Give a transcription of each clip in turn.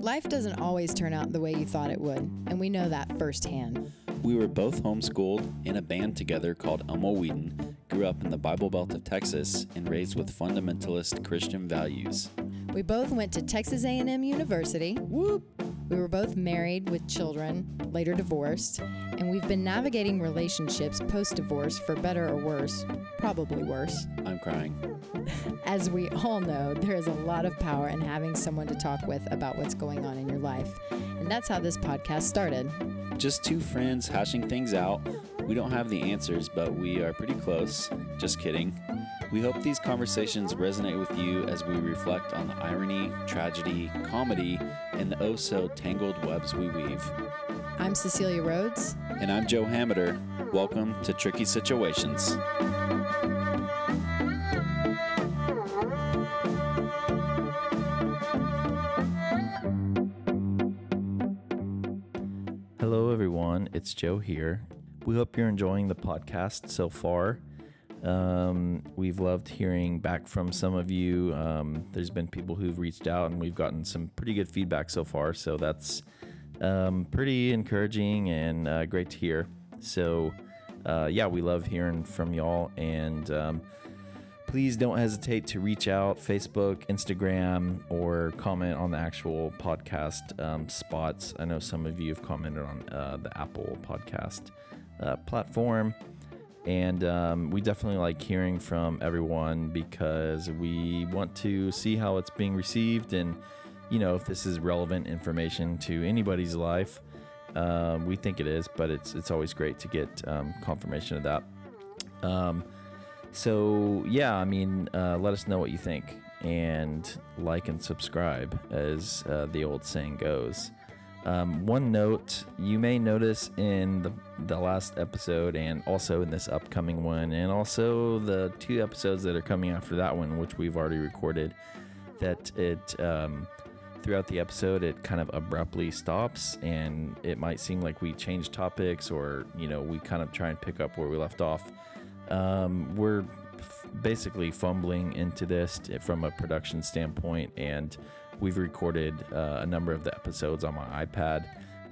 Life doesn't always turn out the way you thought it would, and we know that firsthand. We were both homeschooled in a band together called Elmo Wheaton, grew up in the Bible Belt of Texas, and raised with fundamentalist Christian values. We both went to Texas A&M University. Whoop! We were both married with children, later divorced, and we've been navigating relationships post-divorce for better or worse, probably worse. I'm crying. As we all know, there is a lot of power in having someone to talk with about what's going on in your life. And that's how this podcast started. Just two friends hashing things out. We don't have the answers, but we are pretty close. Just kidding. We hope these conversations resonate with you as we reflect on the irony, tragedy, comedy, and the oh so tangled webs we weave. I'm Cecilia Rhodes. And I'm Joe Hameter. Welcome to Tricky Situations. Hello, everyone. It's Joe here. We hope you're enjoying the podcast so far. Um, we've loved hearing back from some of you. Um, there's been people who've reached out, and we've gotten some pretty good feedback so far. So that's um, pretty encouraging and uh, great to hear. So, uh, yeah, we love hearing from y'all. And um, please don't hesitate to reach out Facebook, Instagram, or comment on the actual podcast um, spots. I know some of you have commented on uh, the Apple podcast uh, platform. And um, we definitely like hearing from everyone because we want to see how it's being received and, you know, if this is relevant information to anybody's life. Um, we think it is, but it's it's always great to get um, confirmation of that. Um, so yeah, I mean, uh, let us know what you think and like and subscribe, as uh, the old saying goes. Um, one note you may notice in the, the last episode and also in this upcoming one, and also the two episodes that are coming after that one, which we've already recorded, that it um, throughout the episode it kind of abruptly stops, and it might seem like we change topics or you know we kind of try and pick up where we left off. Um, we're f- basically fumbling into this from a production standpoint and We've recorded uh, a number of the episodes on my iPad,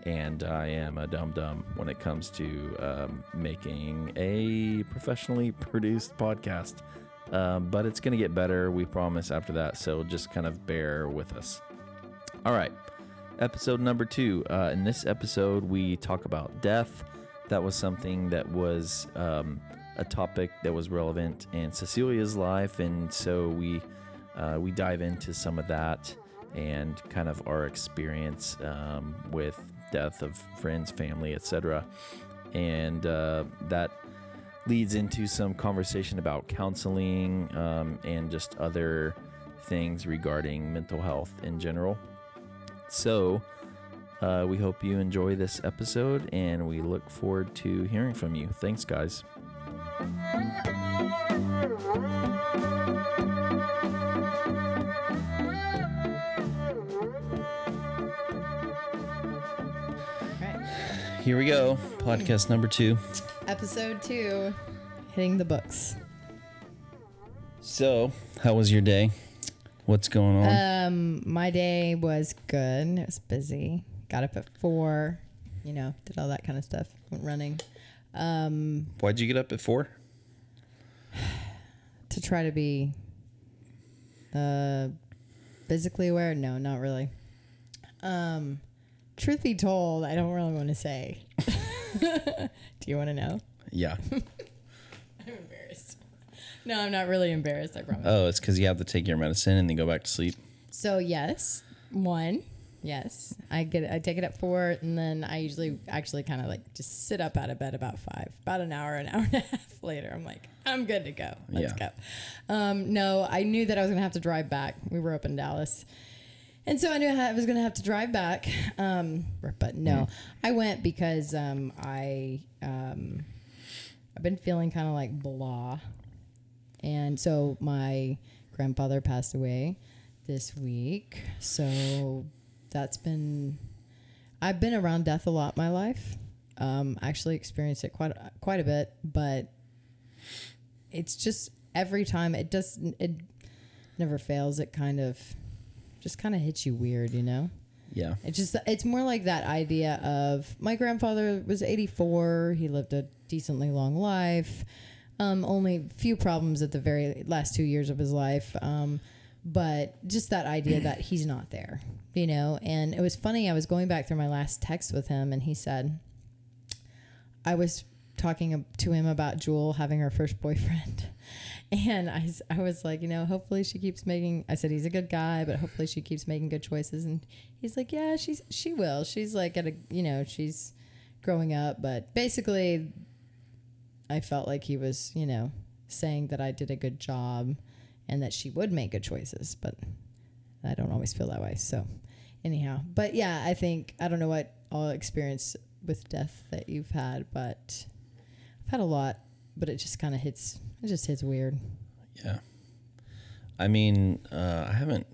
and I am a dum dum when it comes to um, making a professionally produced podcast. Um, but it's going to get better, we promise, after that. So just kind of bear with us. All right, episode number two. Uh, in this episode, we talk about death. That was something that was um, a topic that was relevant in Cecilia's life, and so we uh, we dive into some of that and kind of our experience um, with death of friends, family, etc. And uh, that leads into some conversation about counseling um, and just other things regarding mental health in general. So, uh, we hope you enjoy this episode and we look forward to hearing from you. Thanks, guys. Here we go. Podcast number two. Episode two, hitting the books. So, how was your day? What's going on? Um, my day was good. It was busy. Got up at four. You know, did all that kind of stuff. Went running. Um, Why'd you get up at four? to try to be uh, physically aware. No, not really. Um, truth be told, I don't really want to say. Do you want to know? Yeah. I'm embarrassed. No, I'm not really embarrassed. I promise. Oh, it's because you have to take your medicine and then go back to sleep. So yes, one, yes, I get I take it at four, and then I usually actually kind of like just sit up out of bed about five, about an hour, an hour and a half later. I'm like, I'm good to go. Let's Yeah. go. Um, no, I knew that I was gonna have to drive back. We were up in Dallas. And so I knew I was going to have to drive back. Um, but no, I went because um, I um, I've been feeling kind of like blah. And so my grandfather passed away this week. So that's been I've been around death a lot my life. Um, actually experienced it quite quite a bit, but it's just every time it doesn't it never fails. It kind of just kind of hits you weird, you know. Yeah. It's just it's more like that idea of my grandfather was 84. He lived a decently long life. Um, only few problems at the very last two years of his life. Um, but just that idea that he's not there, you know. And it was funny. I was going back through my last text with him, and he said, I was talking to him about Jewel having her first boyfriend. And I, I was like, you know, hopefully she keeps making. I said he's a good guy, but hopefully she keeps making good choices. And he's like, yeah, she's she will. She's like at a, you know, she's growing up. But basically, I felt like he was, you know, saying that I did a good job, and that she would make good choices. But I don't always feel that way. So, anyhow, but yeah, I think I don't know what all experience with death that you've had, but I've had a lot. But it just kind of hits. It just hits weird. Yeah. I mean, uh, I haven't.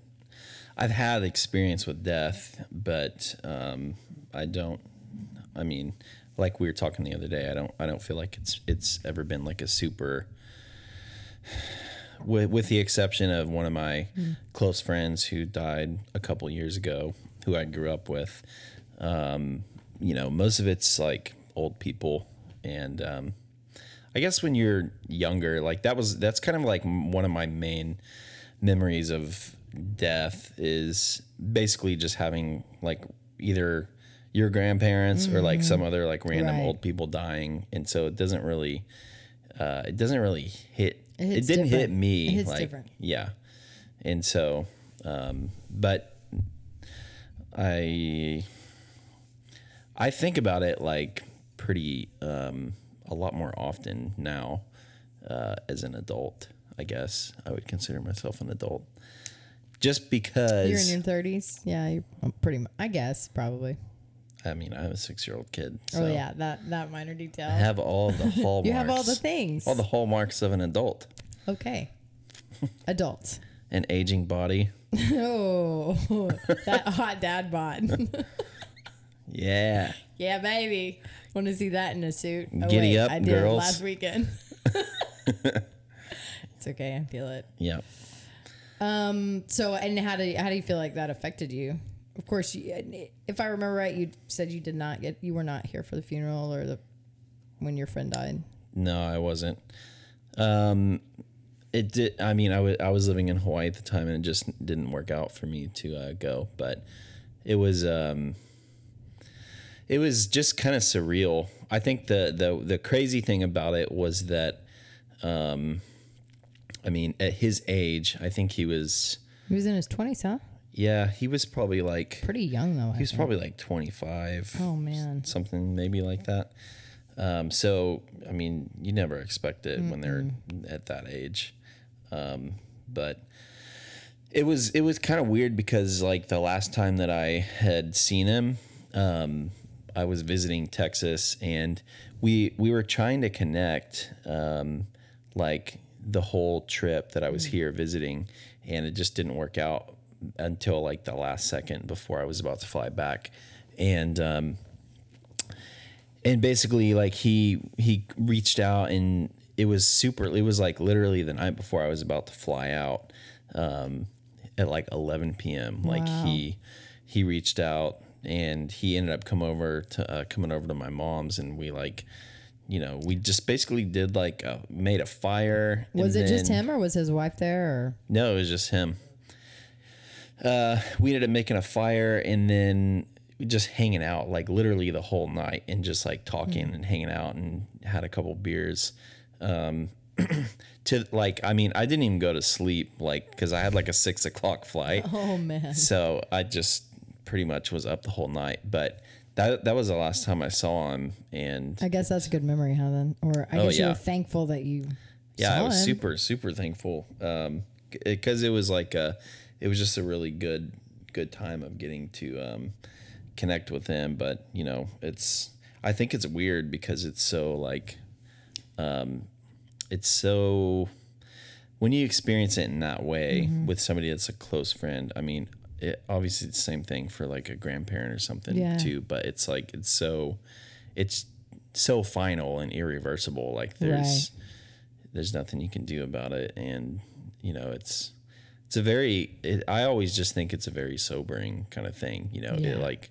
I've had experience with death, but um, I don't. I mean, like we were talking the other day, I don't. I don't feel like it's it's ever been like a super. With with the exception of one of my close friends who died a couple years ago, who I grew up with, um, you know, most of it's like old people, and um, I guess when you're younger, like that was that's kind of like one of my main memories of death is basically just having like either your grandparents or like some other like random Right. old people dying, and so it doesn't really, uh, it doesn't really hit. It It, didn't hit me It hits like different. yeah, and so, um, but I I think about it like pretty um, a lot more often now uh, as an adult. I guess I would consider myself an adult, just because. You're in your thirties. Yeah, you're I'm pretty. mu- I guess probably. I mean, I have a six-year-old kid. So oh yeah, that that minor detail. I have all the hallmarks. you have all the things. all the hallmarks of an adult: okay. Adult. an aging body. Oh, that hot dad bod. Yeah, yeah, baby. Want to see that in a suit? Oh, Giddy wait, up, I did girls. last weekend. it's okay. I feel it. yeah. Um. So, and how do you, how do you feel like that affected you? Of course, you, if I remember right, you said you did not get you were not here for the funeral or the when your friend died. No, I wasn't. Um, it did. I mean, I was I was living in Hawaii at the time, and it just didn't work out for me to uh, go. But it was um, it was just kind of surreal. I think the the the crazy thing about it was that, um, I mean, at his age, I think he was. He was in his twenties, huh? Yeah, he was probably like Pretty young though. I he was think. probably like twenty five. Oh man. something maybe like that. Um, so I mean, you never expect it when they're at that age, um, but it was it was kind of weird because like the last time that I had seen him, um, I was visiting Texas and we we were trying to connect, um, like the whole trip that I was here visiting, and it just didn't work out until like the last second before I was about to fly back, and um, and basically like he he reached out and it was super it was like literally the night before i was about to fly out um at like 11 p.m like he he reached out and he ended up come over to uh, coming over to my mom's and we like you know we just basically did like a, made a fire Was it just him or was his wife there? Or no, it was just him. Uh, we ended up making a fire and then just hanging out like literally the whole night and just like talking and hanging out and had a couple beers. Um, to like, I mean, I didn't even go to sleep like because I had like a six o'clock flight, oh man. so I just pretty much was up the whole night. But that that was the last time I saw him, and I guess that's a good memory, huh? Then, or I Oh, guess yeah. were thankful that you. yeah, I was him. super super thankful um because it was like a it was just a really good good time of getting to um connect with him but you know it's I think it's weird because it's so like um it's so when you experience it in that way Mm-hmm. with somebody that's a close friend I mean it obviously it's the same thing for like a grandparent or something Yeah. too but it's like it's so it's so final and irreversible like there's there's nothing you can do about it and you know it's it's a very. It, I always just think it's a very sobering kind of thing. You know, Yeah. it like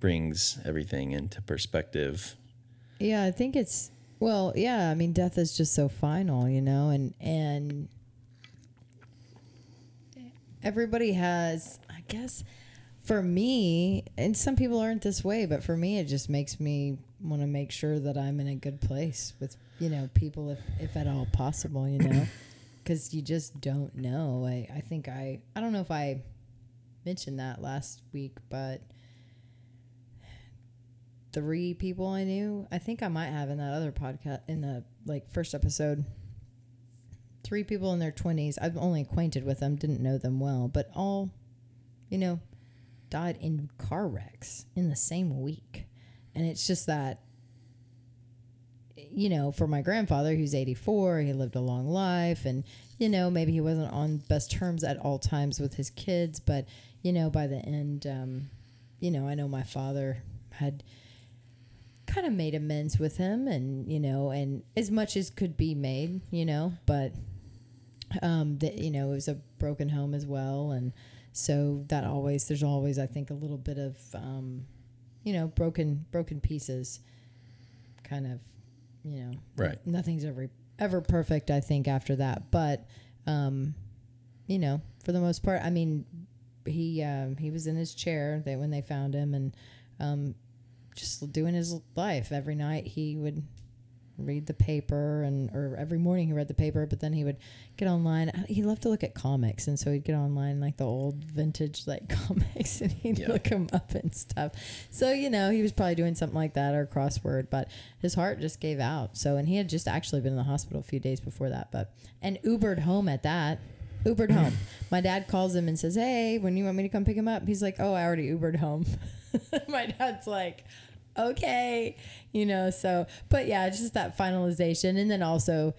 brings everything into perspective. Yeah, I think it's well, yeah, I mean death is just so final, you know, and and everybody has guess for me, and some people aren't this way, but for me it just makes me want to make sure that I'm in a good place with, you know, people if if at all possible, you know. Cuz you just don't know. I I think I I don't know if I mentioned that last week, but three people I knew. I think I might have in that other podcast in the like first episode. Three people in their twenties. I'm only acquainted with them, didn't know them well, but all, you know, died in car wrecks in the same week, and it's just that. You know, for my grandfather, who's 84, he lived a long life, and you know, maybe he wasn't on best terms at all times with his kids, but you know, by the end, um, you know, I know my father had kind of made amends with him and you know and as much as could be made you know but um that you know it was a broken home as well and so that always there's always i think a little bit of um you know broken broken pieces kind of you know Right. nothing's ever ever perfect i think after that but um you know for the most part i mean he um he was in his chair they when they found him and um just doing his life every night he would read the paper and or every morning he read the paper but then he would get online. Uh, he loved to look at comics and so he'd get online like the old vintage like comics and he'd Yeah. look them up and stuff. So you know he was probably doing something like that or crossword but his heart just gave out. So and he had just actually been in the hospital a few days before that but and ubered home at that ubered home. My dad calls him and says hey when you want me to come pick him up? He's like oh i already ubered home. My dad's like okay you know so but yeah just that finalization and then also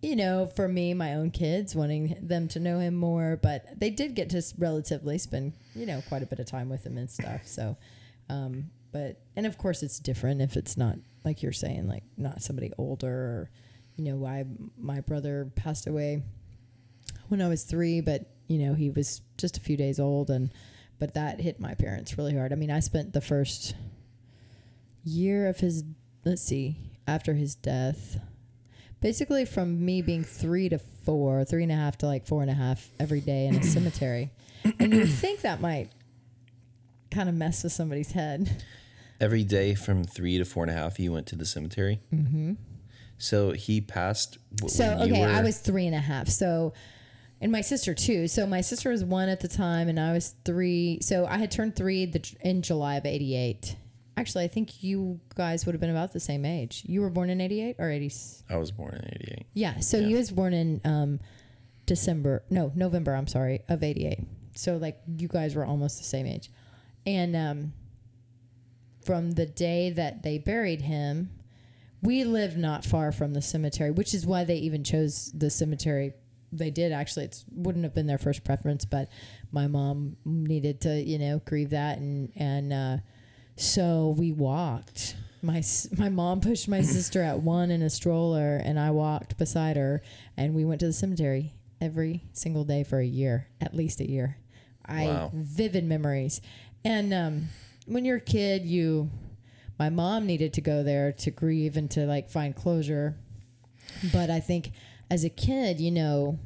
you know for me my own kids wanting them to know him more but they did get to relatively spend you know quite a bit of time with him and stuff so um but and of course it's different if it's not like you're saying like not somebody older or you know why my brother passed away when I was three, but you know he was just a few days old, and but that hit my parents really hard. I mean, I spent the first year of his let's see after his death, basically from me being three to four, three and a half to like four and a half every day in a cemetery, and you would think that might kind of mess with somebody's head. Every day from three to four and a half, you went to the cemetery. Mm-hmm. So he passed. So okay, I was three and a half. So, and my sister too. So my sister was one at the time, and I was three. So I had turned three the, in July of '88. Actually, I think you guys would have been about the same age. You were born in '88 or '80? I was born in '88. Yeah. So Yeah. you was born in um, December. No, November. I'm sorry of '88. So like you guys were almost the same age, and um, from the day that they buried him, we lived not far from the cemetery, which is why they even chose the cemetery. They did actually. It wouldn't have been their first preference, but my mom needed to, you know, grieve that, and and uh, so we walked. My my mom pushed my sister at one in a stroller, and I walked beside her, and we went to the cemetery every single day for a year, at least a year. I Wow. vivid memories, and um, when you're a kid, you my mom needed to go there to grieve and to like find closure. But I think as a kid, you know,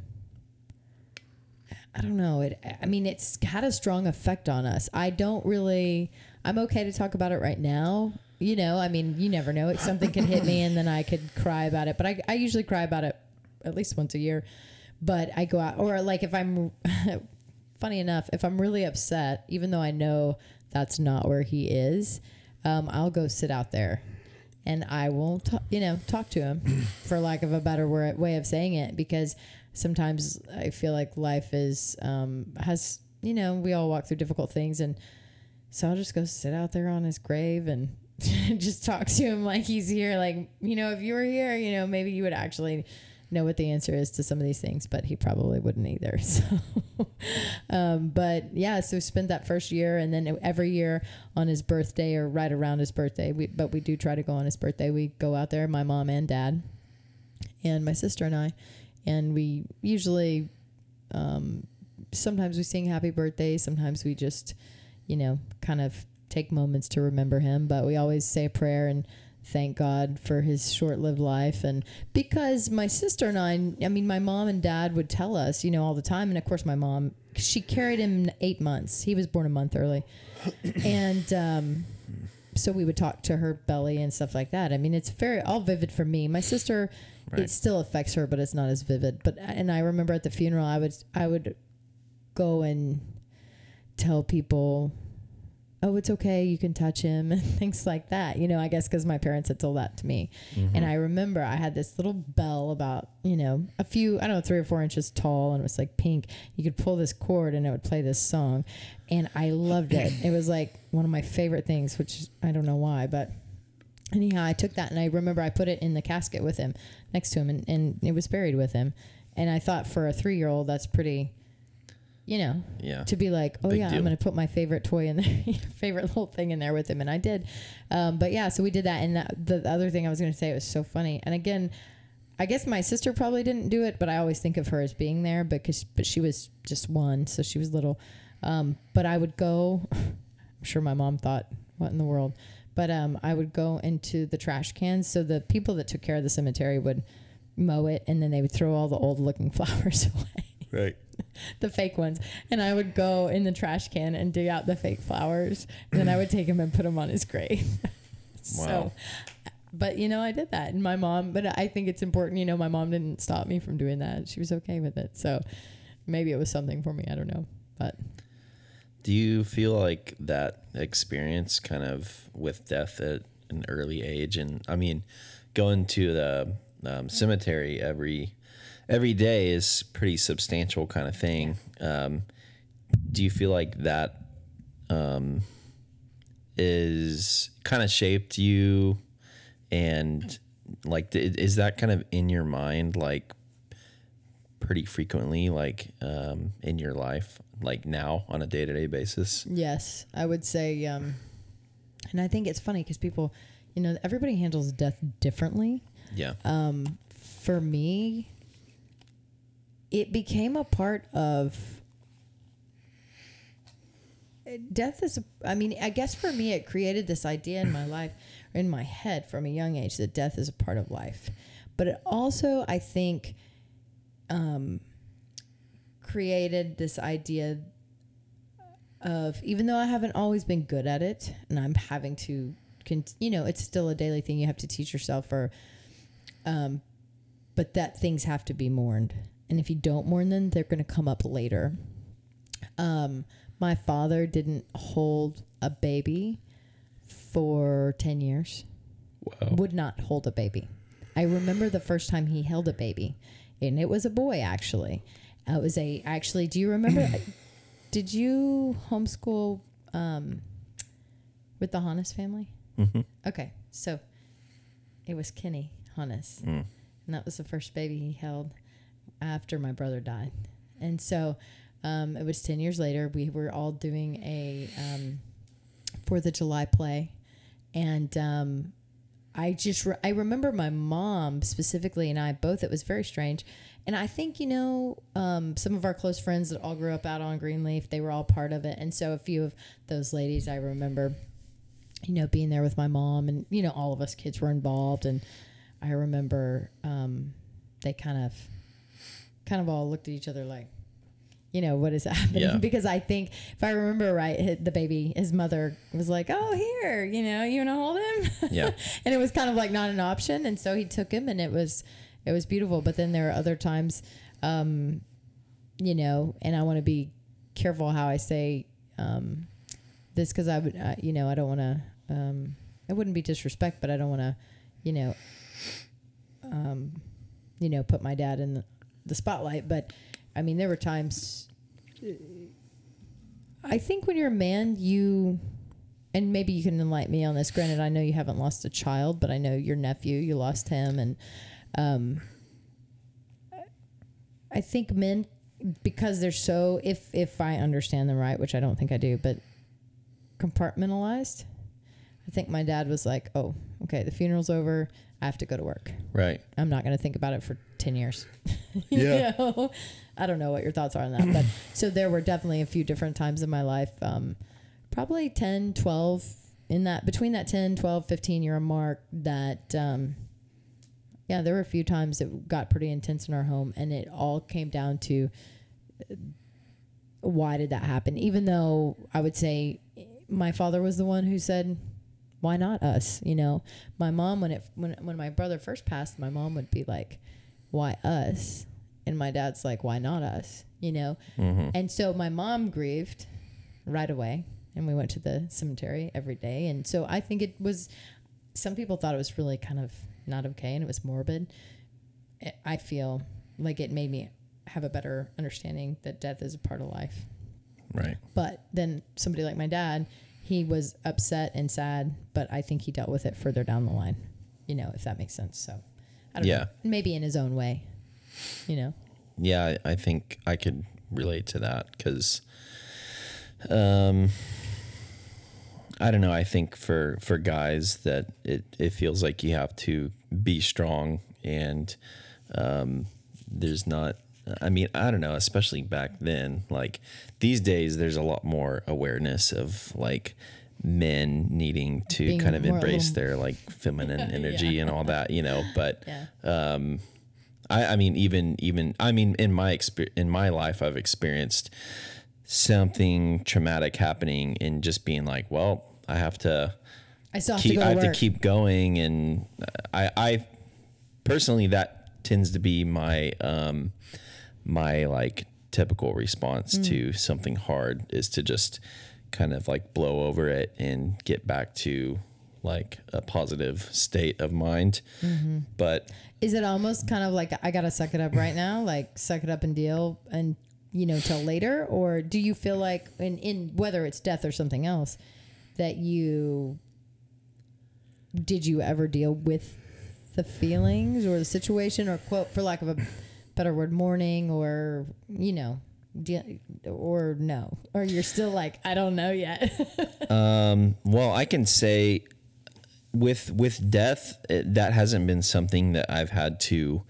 I don't know. It. I mean, it's had a strong effect on us. I don't really. I'm okay to talk about it right now. You know, I mean, you never know. It something could hit me, and then I could cry about it. But I, I usually cry about it at least once a year. But I go out, or like if I'm, funny enough, if I'm really upset, even though I know that's not where he is, um, I'll go sit out there, and I will, ta- you know, talk to him, for lack of a better word, way of saying it, because sometimes I feel like life is um, has, you know, we all walk through difficult things, and so I'll just go sit out there on his grave and just talk to him like he's here. Like, you know, if you were here, you know, maybe you would actually know what the answer is to some of these things, but he probably wouldn't either. So, um, but yeah, so we spent that first year, and then every year on his birthday or right around his birthday, we but we do try to go on his birthday. We go out there, my mom and dad, and my sister and I, and we usually um, sometimes we sing happy birthday. Sometimes we just, you know, kind of take moments to remember him. But we always say a prayer and thank God for his short lived life. And because my sister and I, I mean, my mom and dad would tell us, you know, all the time. And of course, my mom, she carried him eight months. He was born a month early. and, um, so we would talk to her belly and stuff like that. I mean, it's very all vivid for me. My sister, Right. it still affects her, but it's not as vivid. But and I remember at the funeral, I would I would go and tell people, "Oh, it's okay, you can touch him," and things like that. You know, I guess because my parents had told that to me, and mm-hmm. I remember I had this little bell about you know a few I don't know three or four inches tall, and it was like pink. You could pull this cord, and it would play this song, and I loved it. It was like one of my favorite things, which I don't know why, but anyhow, I took that and I remember I put it in the casket with him next to him and, and it was buried with him. And I thought for a three year old, that's pretty, you know, Yeah. to be like, oh Big yeah, deal. I'm going to put my favorite toy in there, favorite little thing in there with him. And I did. Um, but yeah, so we did that. And that, the other thing I was going to say, it was so funny. And again, I guess my sister probably didn't do it, but I always think of her as being there because, but she was just one. So she was little. Um, but I would go, I'm sure my mom thought, what in the world? But um, I would go into the trash cans. So the people that took care of the cemetery would mow it and then they would throw all the old looking flowers away Right. the fake ones. And I would go in the trash can and dig out the fake flowers. And then I would take him and put them on his grave. Wow. So, but you know, I did that. And my mom, but I think it's important, you know, my mom didn't stop me from doing that. She was okay with it. So maybe it was something for me. I don't know. But Do you feel like that experience kind of with death at an early age, and I mean, going to the um, cemetery every every day is pretty substantial kind of thing. Um, do you feel like that um, is kind of shaped you, and like is that kind of in your mind, like pretty frequently, like um, in your life, like now on a day to day basis? yes, I would say, um, and I think it's funny because people, you know, everybody handles death differently. Yeah. um, for me, it became a part of death is i mean i guess for me it created this idea in my life or in my head from a young age that death is a part of life but it also i think um, created this idea of even though i haven't always been good at it and i'm having to con- you know it's still a daily thing you have to teach yourself or um, but that things have to be mourned. And if you don't mourn them, they're going to come up later. Um, my father didn't hold a baby for 10 years, Wow. would not hold a baby. I remember the first time he held a baby, and it was a boy, actually. It was a, actually, do you remember? did you homeschool um, with the Hannes family? Mm-hmm. Okay, so it was Kenny Hannes, Mm. and that was the first baby he held after my brother died. And so um, it was 10 years later. We were all doing a um, Fourth of July play. And um, I just, re- I remember my mom specifically and I both, it was very strange. And I think, you know, um, some of our close friends that all grew up out on Greenleaf, they were all part of it. And so a few of those ladies I remember, you know, being there with my mom and, you know, all of us kids were involved. And I remember um, they kind of, kind of all looked at each other like, you know, what is happening? Yeah. because I think if I remember right, the baby, his mother was like, "Oh, here, you know, you want to hold him?" Yeah. and it was kind of like not an option, and so he took him, and it was, it was beautiful. But then there are other times, um, you know, and I want to be careful how I say um, this because I would, uh, you know, I don't want to. Um, it wouldn't be disrespect, but I don't want to, you know, um, you know, put my dad in the, the spotlight. But I mean, there were times. uh, I think when you're a man, you, and maybe you can enlighten me on this. Granted, I know you haven't lost a child, but I know your nephew, you lost him, and um, I think men, because they're so, if if I understand them right, which I don't think I do, but compartmentalized. I think my dad was like, "Oh, okay, the funeral's over. I have to go to work. Right. I'm not going to think about it for 10 years." You Yeah. know? I don't know what your thoughts are on that, but so there were definitely a few different times in my life um probably 10, 12 in that between that 10, 12, 15 year mark that um yeah, there were a few times it got pretty intense in our home and it all came down to why did that happen? Even though I would say my father was the one who said, "Why not us?" You know, my mom when it when when my brother first passed, my mom would be like, "Why us?" And my dad's like, "Why not us?" You know, Mm-hmm. and so my mom grieved right away, and we went to the cemetery every day. And so I think it was. Some people thought it was really kind of not okay, and it was morbid. I- I feel like it made me have a better understanding that death is a part of life. Right. But then somebody like my dad, he was upset and sad, but I think he dealt with it further down the line. You know, if that makes sense. So, I don't Yeah. know. Maybe in his own way. You know. Yeah, I think I could relate to that because, um, I don't know. I think for for guys that it it feels like you have to be strong and, um, there's not. I mean, I don't know. Especially back then, like these days, there's a lot more awareness of like men needing to Being kind of embrace their like feminine energy and all that, you know. But Yeah. um, I, I mean, even even I mean, in my experience, in my life, I've experienced something traumatic happening and just being like, well, I have to I still have keep, to go I have work. to keep going, and I, I personally that tends to be my um, my like typical response Mm. to something hard is to just kind of like blow over it and get back to like a positive state of mind. Mm-hmm. But Is it almost kind of like I gotta suck it up right now, like suck it up and deal and you know till later, or do you feel like in in whether it's death or something else that you did you ever deal with the feelings or the situation or quote for lack of a better word mourning or you know de- or no or you're still like I don't know yet. Um, well, I can say with with death, it, that hasn't been something that I've had to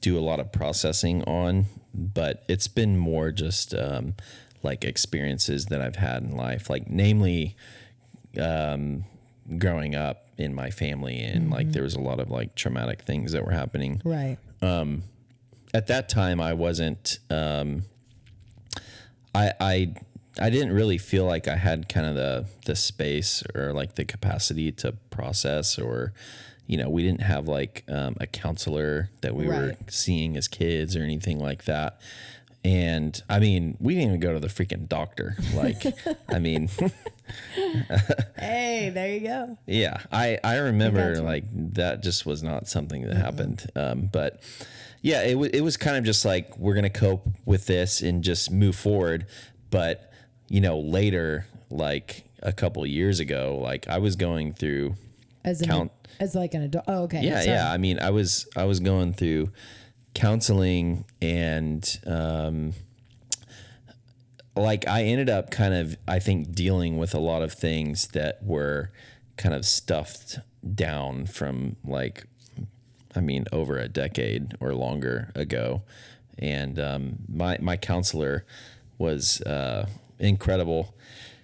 do a lot of processing on, but it's been more just um, like experiences that I've had in life, like namely um, growing up in my family, and like there was a lot of like traumatic things that were happening right. At that time I wasn't um I I I didn't really feel like I had kind of the the space or like the capacity to process or you know we didn't have like um, a counselor that we were seeing as kids or anything like that and I mean we didn't even go to the freaking doctor like I mean Hey, there you go. yeah, I I remember gotcha. like that just was not something that happened. Um, but yeah, it was it was kind of just like we're gonna cope with this and just move forward. But you know, later, like a couple years ago, like I was going through As an Count- as like an adult. Oh, okay. yeah sorry. yeah i mean i was i was going through counseling and um like i ended up kind of i think dealing with a lot of things that were kind of stuffed down from like i mean over a decade or longer ago and um my my counselor was uh incredible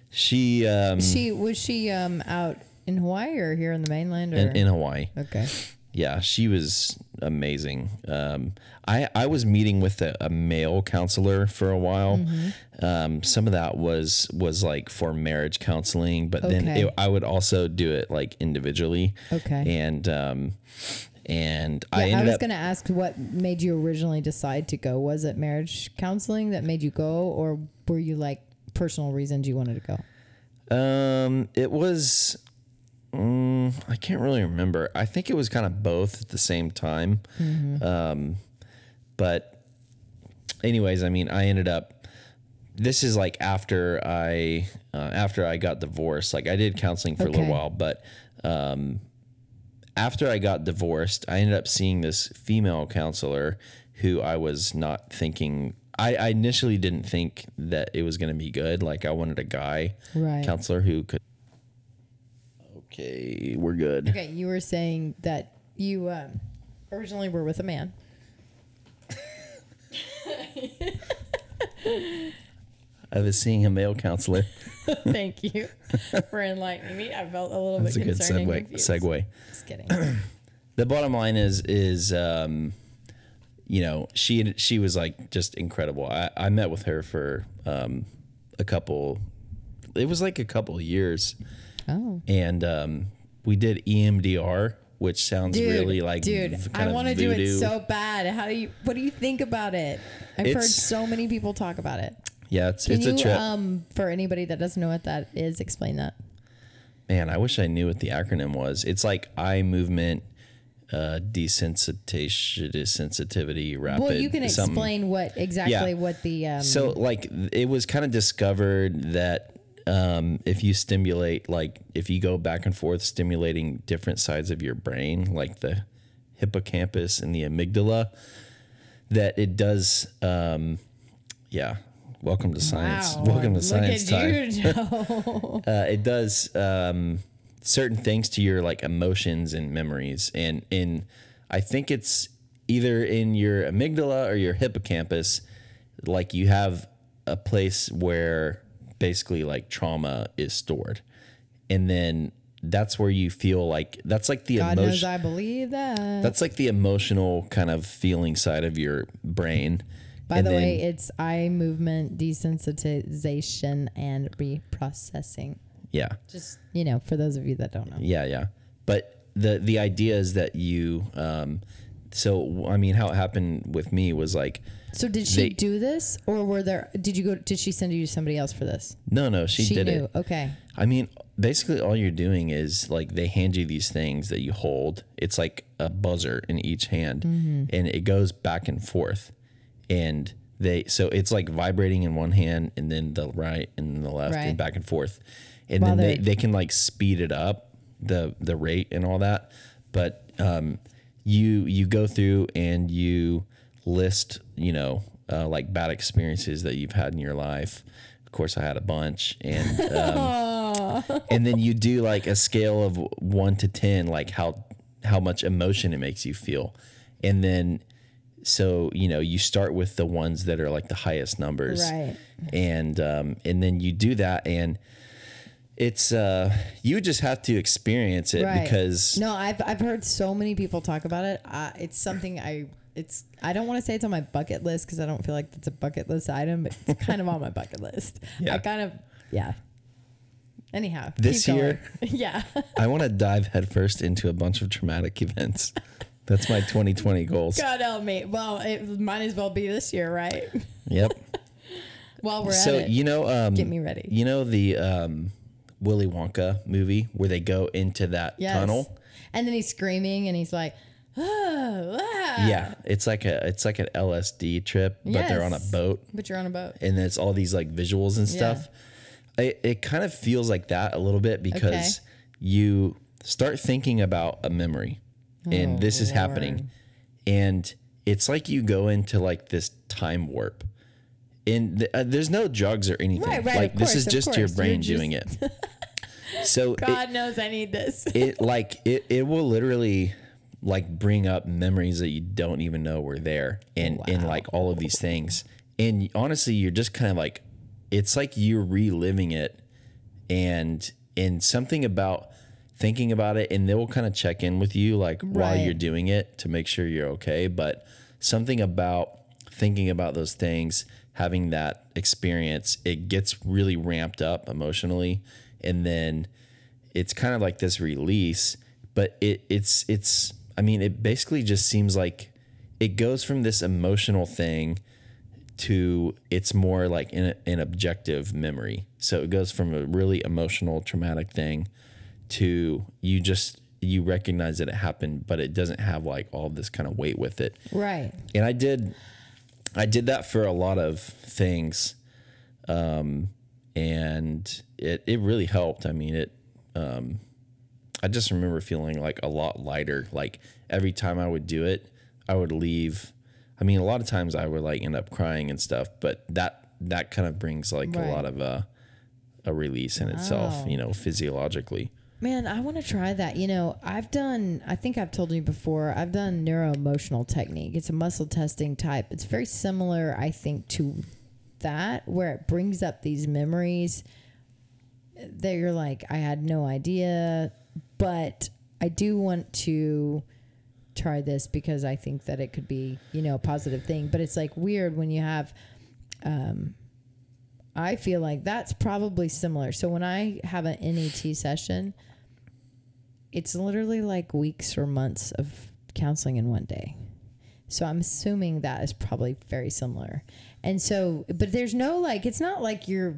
she um She was she um out in Hawaii or here in the mainland or in, in hawaii okay. yeah, she was amazing. Um, I I was meeting with a, a male counselor for a while. Mm-hmm. Um, some of that was was like for marriage counseling, but then it, I would also do it like individually. Okay. and um, and Yeah, I I, was going to ask what made you originally decide to go. Was it marriage counseling that made you go, or were you like personal reasons you wanted to go? Um, it was. Mm, I can't really remember. I think it was kind of both at the same time. Um, but, anyways, I mean, I ended up. This is like after I uh, after I got divorced. Like I did counseling for a little while, but um, after I got divorced, I ended up seeing this female counselor who I was not thinking. I, I initially didn't think that it was going to be good. Like I wanted a guy Right. counselor who could. Okay, we're good. Okay, you were saying that you um, originally were with a man. I was seeing a male counselor. Thank you for enlightening me. I felt a little That's a bit good concerned. and segue. Segue. Just kidding. The bottom line is is um, you know she she was like just incredible. I, I met with her for um, a couple. It was like a couple years, oh, and um, we did EMDR, which sounds dude, really like dude, I want to do it so bad. How do you? What do you think about it? I've heard so many people talk about it. Yeah, it's Can it's you, a trip. um, for anybody that doesn't know what that is, explain that. Man, I wish I knew what the acronym was. It's like eye movement, uh, desensitization, sensitivity, rapid. well, you can something. explain what exactly Yeah. what the um, So, like, it was kind of discovered that um, if you stimulate, like, if you go back and forth stimulating different sides of your brain, like the hippocampus and the amygdala, that it does. Um, yeah. Welcome to science. wow, Welcome to look science at time. you, uh, it does um, certain things to your like emotions and memories, and in I think it's either in your amygdala or your hippocampus. Like you have a place where basically like trauma is stored, and then that's where you feel like that's like the God knows emotion. I believe that. That's like the emotional kind of feeling side of your brain. By And the then- way, it's eye movement desensitization and reprocessing. yeah. Just you know, for those of you that don't know. Yeah, yeah. But the the idea is that you um so I mean how it happened with me was like So did she They- do this, or were there? Did you go? Did she send you to somebody else for this? no no she, did knew. it. Okay. I mean basically all you're doing is like they hand you these things that you hold. It's like a buzzer in each hand Mm-hmm. and it goes back and forth. And they so it's like vibrating in one hand and then the right and the left Right. and back and forth. And While then they, they're- they can like speed it up the the rate and all that. But um you you go through and you list, you know, uh, like bad experiences that you've had in your life. Of course, I had a bunch, and um, and then you do like a scale of one to ten, like how how much emotion it makes you feel, and then so you know you start with the ones that are like the highest numbers, Right. And um, and then you do that, and it's uh, you just have to experience it Right. because No, I've I've heard so many people talk about it. Uh, it's something I it's I don't want to say it's on my bucket list because I don't feel like it's a bucket list item, but it's kind of on my bucket list. Yeah. I kind of yeah. Anyhow, This year? yeah. I want to dive headfirst into a bunch of traumatic events. That's my 2020 goals. God help me. Well, it might as well be this year, right? Yep. While we're so at it. you know, um, Get me ready. You know the um, Willy Wonka movie where they go into that yes. tunnel. And then he's screaming and he's like, oh, ah. Yeah, it's like a it's like an LSD trip, but they're on a boat, But you're on a boat. and it's all these like visuals and stuff. It, it kind of feels like that a little bit because you start thinking about a memory, and Oh, this is Lord. happening, and it's like you go into like this time warp. And th- uh, there's no drugs or anything. Right, right, Like of this course, is just your brain You're doing it. So it, God knows I need this. it like it, it will literally like bring up memories that you don't even know were there and and like all of these things and honestly you're just kind of like it's like you're reliving it and and something about thinking about it and they will kind of check in with you like while you're doing it to make sure you're okay. But something about thinking about those things having that experience it gets really ramped up emotionally and then it's kind of like this release. But it it's it's i mean it basically just seems like it goes from this emotional thing to it's more like an, an objective memory. So it goes from a really emotional traumatic thing to you just you recognize that it happened but it doesn't have like all this kind of weight with it. Right. and I did I did that for a lot of things um and it it really helped. I mean it um I just remember feeling like a lot lighter. Like every time I would do it I would leave. I mean a lot of times I would like end up crying and stuff but that that kind of brings like Right. a lot of uh a release in itself you know physiologically Man, I want to try that. You know, I've done, I think I've told you before, I've done neuro emotional technique. It's a muscle testing type. It's very similar, I think, to that, where it brings up these memories that you're like, I had no idea, but I do want to try this because I think that it could be, you know, a positive thing. But it's like weird when you have, um, I feel like that's probably similar. So when I have an NET session, it's literally like weeks or months of counseling in one day. So I'm assuming that is probably very similar. And so, but there's no like, it's not like you're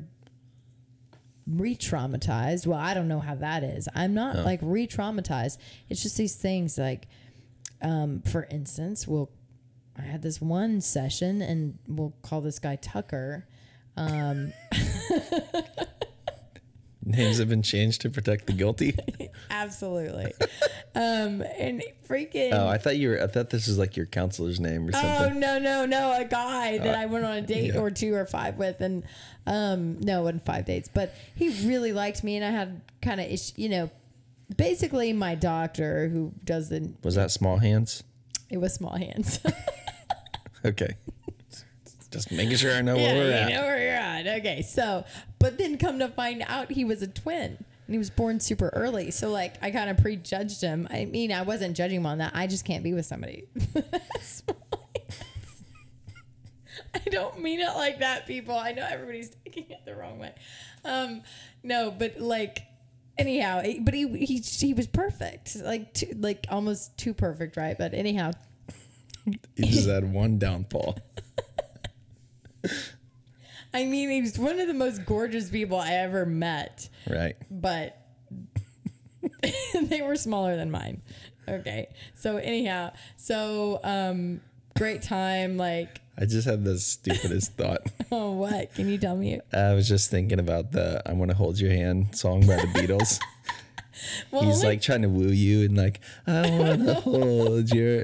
re traumatized. Well, I don't know how that is. I'm not Oh. like re traumatized. It's just these things like, um, for instance, we'll, I had this one session and we'll call this guy Tucker. Um, Names have been changed to protect the guilty. absolutely. um, and freaking. oh, I thought you were. I thought this was like your counselor's name or something. Oh something. no no no! A guy that I went on a date yeah. or two or five with, and um, no, it wasn't five dates, but he really liked me, and I had kind of, you know, basically my doctor who does the Was that small hands? it was small hands. Okay. Just making sure I know yeah, where we're you at. know where you're at. Okay, so but then come to find out he was a twin. And he was born super early. So like I kind of prejudged him. I mean, I wasn't judging him on that. I just can't be with somebody. I don't mean it like that, people. I know everybody's taking it the wrong way. Um, no, but like anyhow, but he he he was perfect. Like too, like almost too perfect, right? But anyhow, he just had one downfall. I mean, he was one of the most gorgeous people I ever met. Right. but they were smaller than mine. Okay. So anyhow, so um great time like I just had the stupidest thought. oh what? Can you tell me? I was just thinking about the "I Want to Hold Your Hand" song by the Beatles. Well, He's only- like trying to woo you and like, "I want to hold your."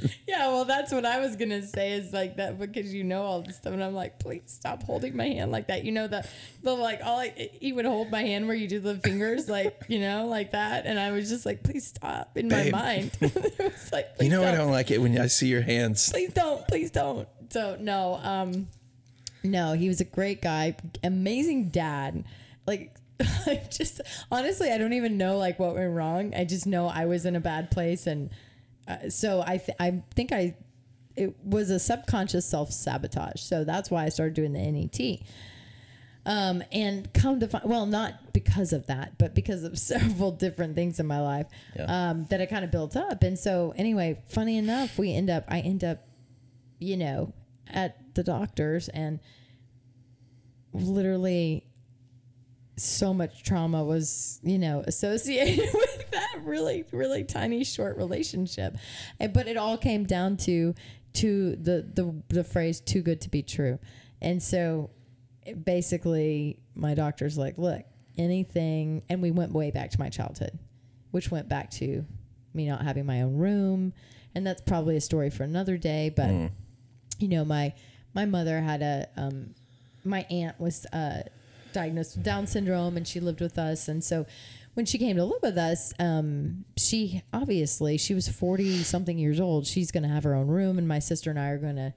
yeah, well that's what I was going to say is like that because you know all this stuff and I'm like, "Please stop holding my hand like that." You know the the like all I, he would hold my hand where you do the fingers like, you know, like that and I was just like, "Please stop." In Babe. my mind. it was like, You "Please know I don't." don't like it when I see your hands. please don't please don't so no um no he was a great guy amazing dad like I just honestly i don't even know like what went wrong i just know i was in a bad place and uh, so i th- i think i it was a subconscious self-sabotage so that's why i started doing the net um, and come to find, well, not because of that, but because of several different things in my life Yeah. um, that I kind of built up. And so, anyway, funny enough, we end up, I end up, you know, at the doctor's and literally so much trauma was, you know, associated with that really, really tiny short relationship. And, but it all came down to, to the, the, the phrase too good to be true. And so basically my doctor's like, look, anything, and we went way back to my childhood, which went back to me not having my own room, and that's probably a story for another day. But you know, my my mother had a um, my aunt was uh, diagnosed with Down syndrome, and she lived with us, and so. When she came to live with us, um, she obviously she was forty something years old. She's going to have her own room, and my sister and I are going to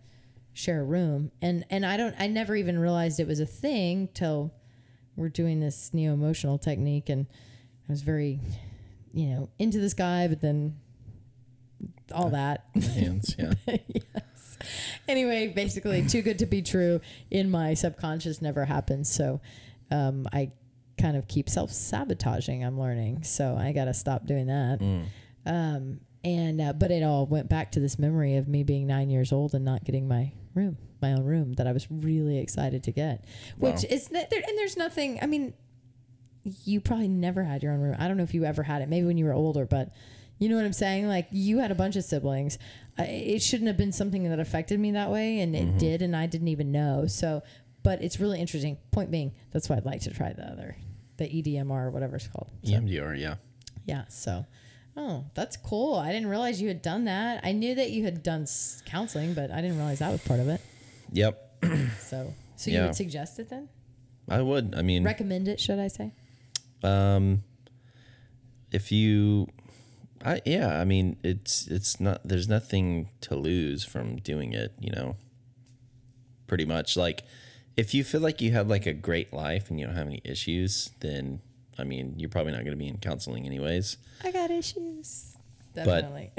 share a room and and i don't i never even realized it was a thing till we're doing this neuro-emotional technique and i was very you know into this guy but then all that Hands, yeah. yes anyway basically too good to be true in my subconscious never happens so um, i kind of keep self-sabotaging i'm learning so i gotta stop doing that um, and uh, but it all went back to this memory of me being nine years old and not getting my room, my own room that I was really excited to get. Which is there, and there's nothing. I mean, you probably never had your own room. I don't know if you ever had it. Maybe when you were older, but you know what I'm saying. Like you had a bunch of siblings. I, it shouldn't have been something that affected me that way, and it did, and I didn't even know. So, but it's really interesting. Point being, that's why I'd like to try the other, the EDMR or whatever it's called. E EMDR, yeah. Yeah. So, oh, that's cool. I didn't realize you had done that. I knew that you had done s- counseling, but I didn't realize that was part of it. Yep. So, so you Yeah. would suggest it then? I would. I mean, Recommend it, should I say? um, if you, I yeah, I mean, it's it's not. There's nothing to lose from doing it. You know, pretty much like if you feel like you have like a great life and you don't have any issues, then I mean, you're probably not going to be in counseling anyways. I got issues. Definitely.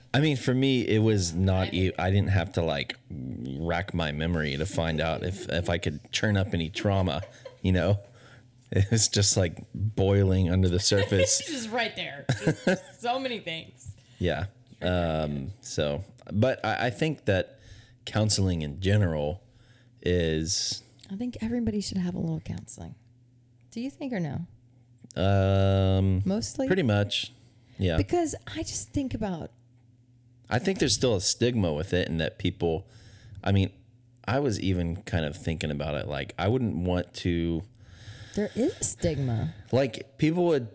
I mean, for me, it was not. e- I didn't have to like rack my memory to find out if if I could churn up any trauma. You know, it was just like boiling under the surface. just right there. Just so many things. Yeah. Um, so, but I, I think that counseling in general is I think everybody should have a little counseling. Do you think or no? um, Mostly pretty much. Yeah. because I just think about I think there's still a stigma with it, and that people, I mean, I was even kind of thinking about it. Like, I wouldn't want to, there is stigma. like, people would.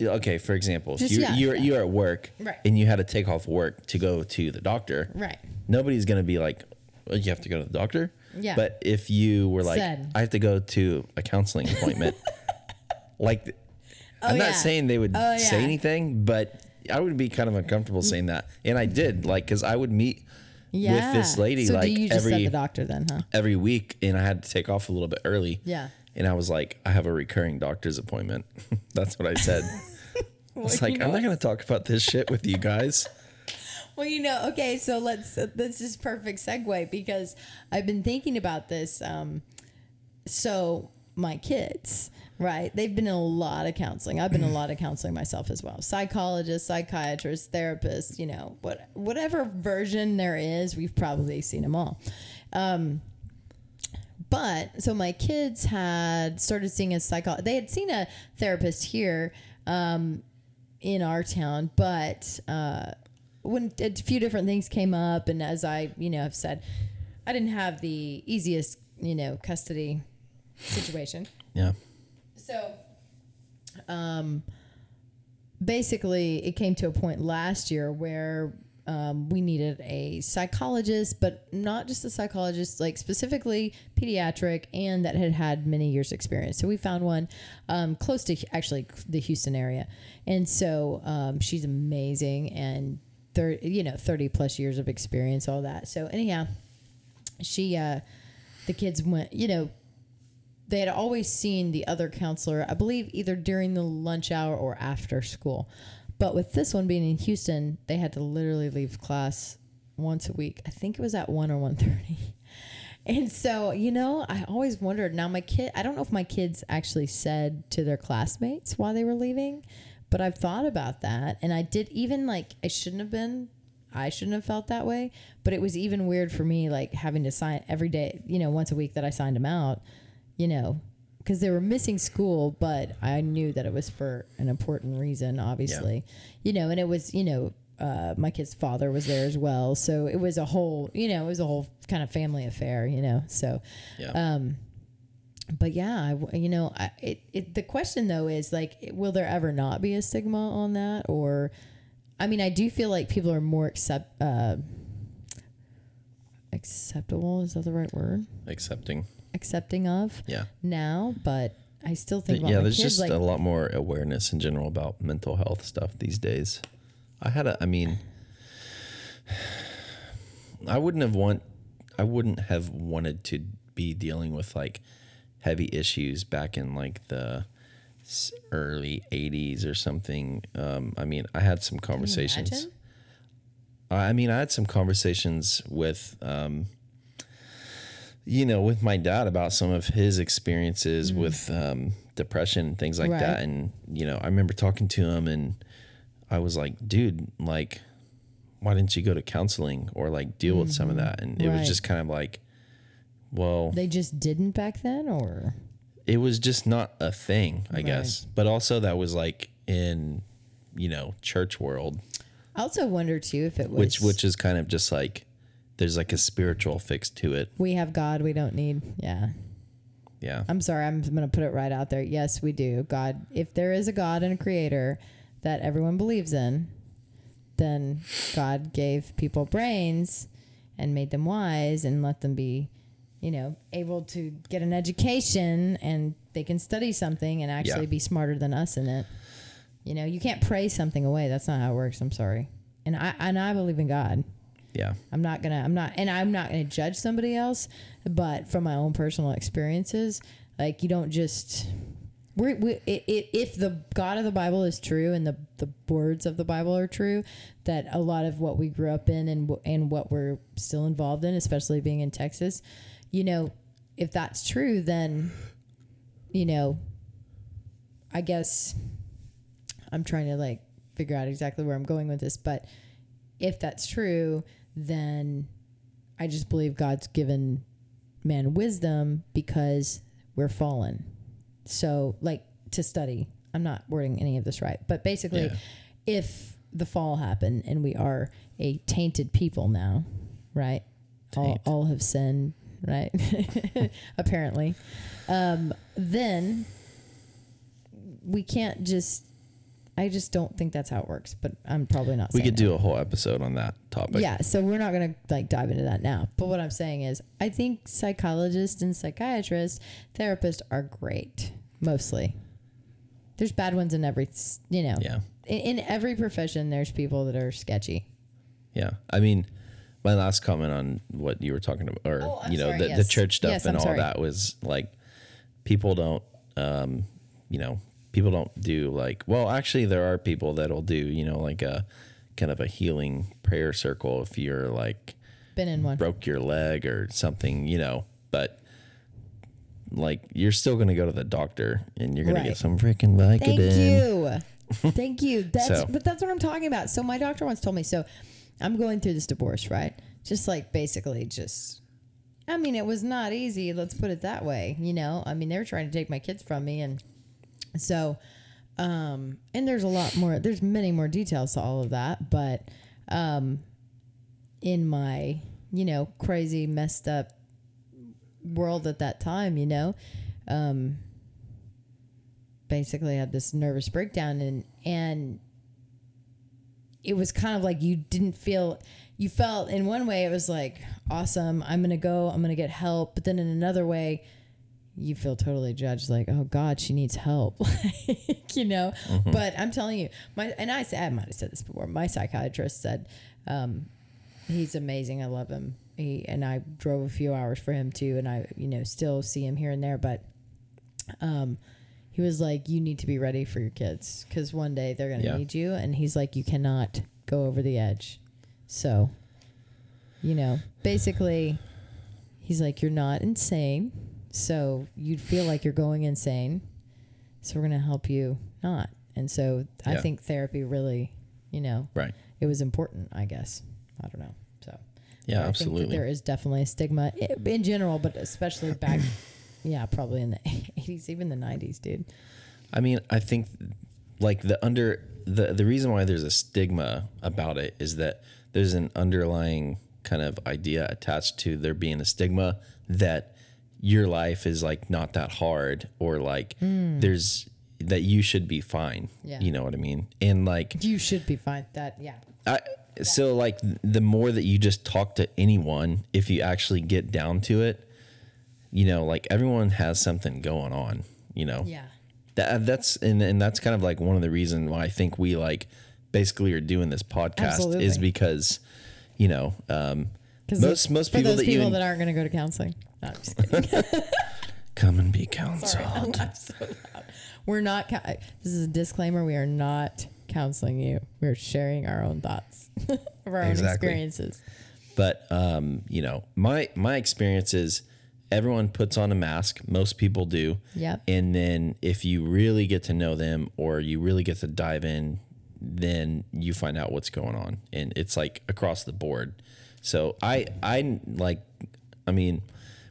Okay, for example, Just- you yeah, you're yeah. you're at work Right. and you had to take off work to go to the doctor. Right. Nobody's gonna be like, oh, "You have to go to the doctor." Yeah. But if you were like, Said. "I have to go to a counseling appointment," like, I'm not yeah. saying they would Oh, say yeah. anything, but I would be kind of uncomfortable saying that, and I did, like, because I would meet Yeah. with this lady so like every the doctor then, huh? every week, and I had to take off a little bit early. Yeah. And I was like, I have a recurring doctor's appointment. That's what I said. I was like, I'm not going to talk about this shit with you guys. Well, you know, okay, so let's. Uh, this is perfect segue because I've been thinking about this. Um, so my kids, right? They've been in a lot of counseling. I've been in a lot of counseling myself as well. Psychologists, psychiatrists, therapists. You know, what whatever version there is, we've probably seen them all. Um, but so my kids had started seeing a psycho. They had seen a therapist here. Um, in our town, but uh, when a few different things came up, and as I, you know, have said, I didn't have the easiest, you know, custody situation. Yeah. So, um, basically, it came to a point last year where um, we needed a psychologist, but not just a psychologist, like specifically pediatric, and that had had many years' experience. So we found one um, close to actually the Houston area, and so um, she's amazing and thir- you know thirty plus years of experience, all that. So anyhow, she uh, the kids went, you know, they had always seen the other counselor, I believe, either during the lunch hour or after school. But with this one being in Houston, they had to literally leave class once a week. I think it was at one or one thirty. And so, you know, I always wondered. Now, my kid, I don't know if my kids actually said to their classmates while they were leaving, but I've thought about that. And I did even like, I shouldn't have been, I shouldn't have felt that way. But it was even weird for me, like having to sign every day, you know, once a week that I signed them out, you know, because they were missing school, but I knew that it was for an important reason, obviously, you know, and it was, you know, uh, my kid's father was there as well. So it was a whole, you know, it was a whole kind of family affair, you know. So, Yeah. um, but yeah, I you know, I, it, it, the question though is like, will there ever not be a stigma on that? Or, I mean, I do feel like people are more accept, uh, acceptable. Is that the right word? Accepting. Accepting of Yeah. now, but I still think about yeah, there's kids just like, a lot more awareness in general about mental health stuff these days. I had a, I mean, I wouldn't have want, I wouldn't have wanted to be dealing with like heavy issues back in like the early 80s or something. Um, I mean, I had some conversations. I mean, I had some conversations with, um, you know, with my dad about some of his experiences with um, depression and things like Mm. Right. that. And, you know, I remember talking to him and I was like, dude, like, why didn't you go to counseling or like deal with some of that? And it Mm-hmm. Right. was just kind of like, well, They just didn't back then, or it was just not a thing, I Right. guess. But also, that was like in, you know, church world, I also wonder too if it was which which is kind of just like there's like a spiritual fix to it. we have God, we don't need. Yeah, Yeah. I'm sorry, I'm going to put it right out there. Yes, we do. God, if there is a God and a creator that everyone believes in, then God gave people brains and made them wise and let them be, you know, able to get an education and they can study something and actually Yeah. be smarter than us in it. You know, you can't pray something away. That's not how it works. I'm sorry. And I and I believe in God. Yeah. I'm not gonna. I'm not, and I'm not gonna judge somebody else. But from my own personal experiences, like you don't just. We're, we, i- i- if the God of the Bible is true and the, the words of the Bible are true, that a lot of what we grew up in and and what we're still involved in, especially being in Texas, you know, if that's true, then, you know, I guess I'm trying to like figure out exactly where I'm going with this, but if that's true, then I just believe God's given man wisdom because we're fallen. So, like to study, I'm not wording any of this right, but basically, Yeah. if the fall happened and we are a tainted people now, right? All, all have sinned, right? Apparently. Um, then we can't just, I just don't think that's how it works, but I'm probably not We could that. do a whole episode on that topic. Yeah, so we're not gonna like dive into that now. But what I'm saying is, I think psychologists and psychiatrists, therapists are great. Mostly, there's bad ones in every, you know, Yeah. in, in every profession. There's people that are sketchy. Yeah. I mean, my last comment on what you were talking about, or, Oh, you know, sorry, the, the church stuff Yes, and all sorry. that was like, people don't, um, you know, people don't do like, well, actually, there are people that'll do, you know, like a kind of a healing prayer circle if you're like, Been in one. broke your leg or something, you know, but like you're still going to go to the doctor and you're going to Right. get some freaking Vicodin. Thank you. Thank you. That's So- but that's what I'm talking about. So my doctor once told me. So I'm going through this divorce, right? Just like basically just. I mean, it was not easy. Let's put it that way. You know, I mean, they were trying to take my kids from me, and so, um, and there's a lot more. There's many more details to all of that, but, um, in my you know crazy messed up world at that time, you know, um, basically had this nervous breakdown and and it was kind of like you didn't feel you felt in one way it was like awesome i'm gonna go i'm gonna get help but then in another way you feel totally judged like oh god she needs help like you know? But i'm telling you my and i said i might have said this before my psychiatrist said um, he's amazing i love him. He and i drove a few hours for him too and i you know still see him here and there but um, he was like, "You need to be ready for your kids because one day they're gonna Yeah. need you." And he's like, "You cannot go over the edge." So, you know, basically, he's like, "You're not insane, so you'd feel like you're going insane. So we're gonna help you not." And so I think therapy really, you know, Right. it was important. I guess I don't know. So Yeah, I think that absolutely. there is definitely a stigma in general, but especially back, yeah, probably in the 80s, even the 90s, dude. I mean, I think like the under the the reason why there's a stigma about it is that there's an underlying kind of idea attached to there being a stigma that your life is like not that hard or like hmm. there's that you should be fine. Yeah. You know what I mean? And like You should be fine. That, yeah. I so like the more that you just talk to anyone, if you actually get down to it, you know, like everyone has something going on, you know. Yeah. That that's and, and that's kind of like one of the reasons why I think we like basically are doing this podcast Absolutely. is because, you know, um, most most people those that people you that aren't going to go to counseling. No, I'm just kidding. come and be counseled. Sorry, I'm so. We're not. This is a disclaimer. We are not counseling you. We're sharing our own thoughts of our own experiences. But um, you know, my my experience is everyone puts on a mask. Most people do. Yep. And then if you really get to know them or you really get to dive in, then you find out what's going on. And it's like across the board. So I I like I mean,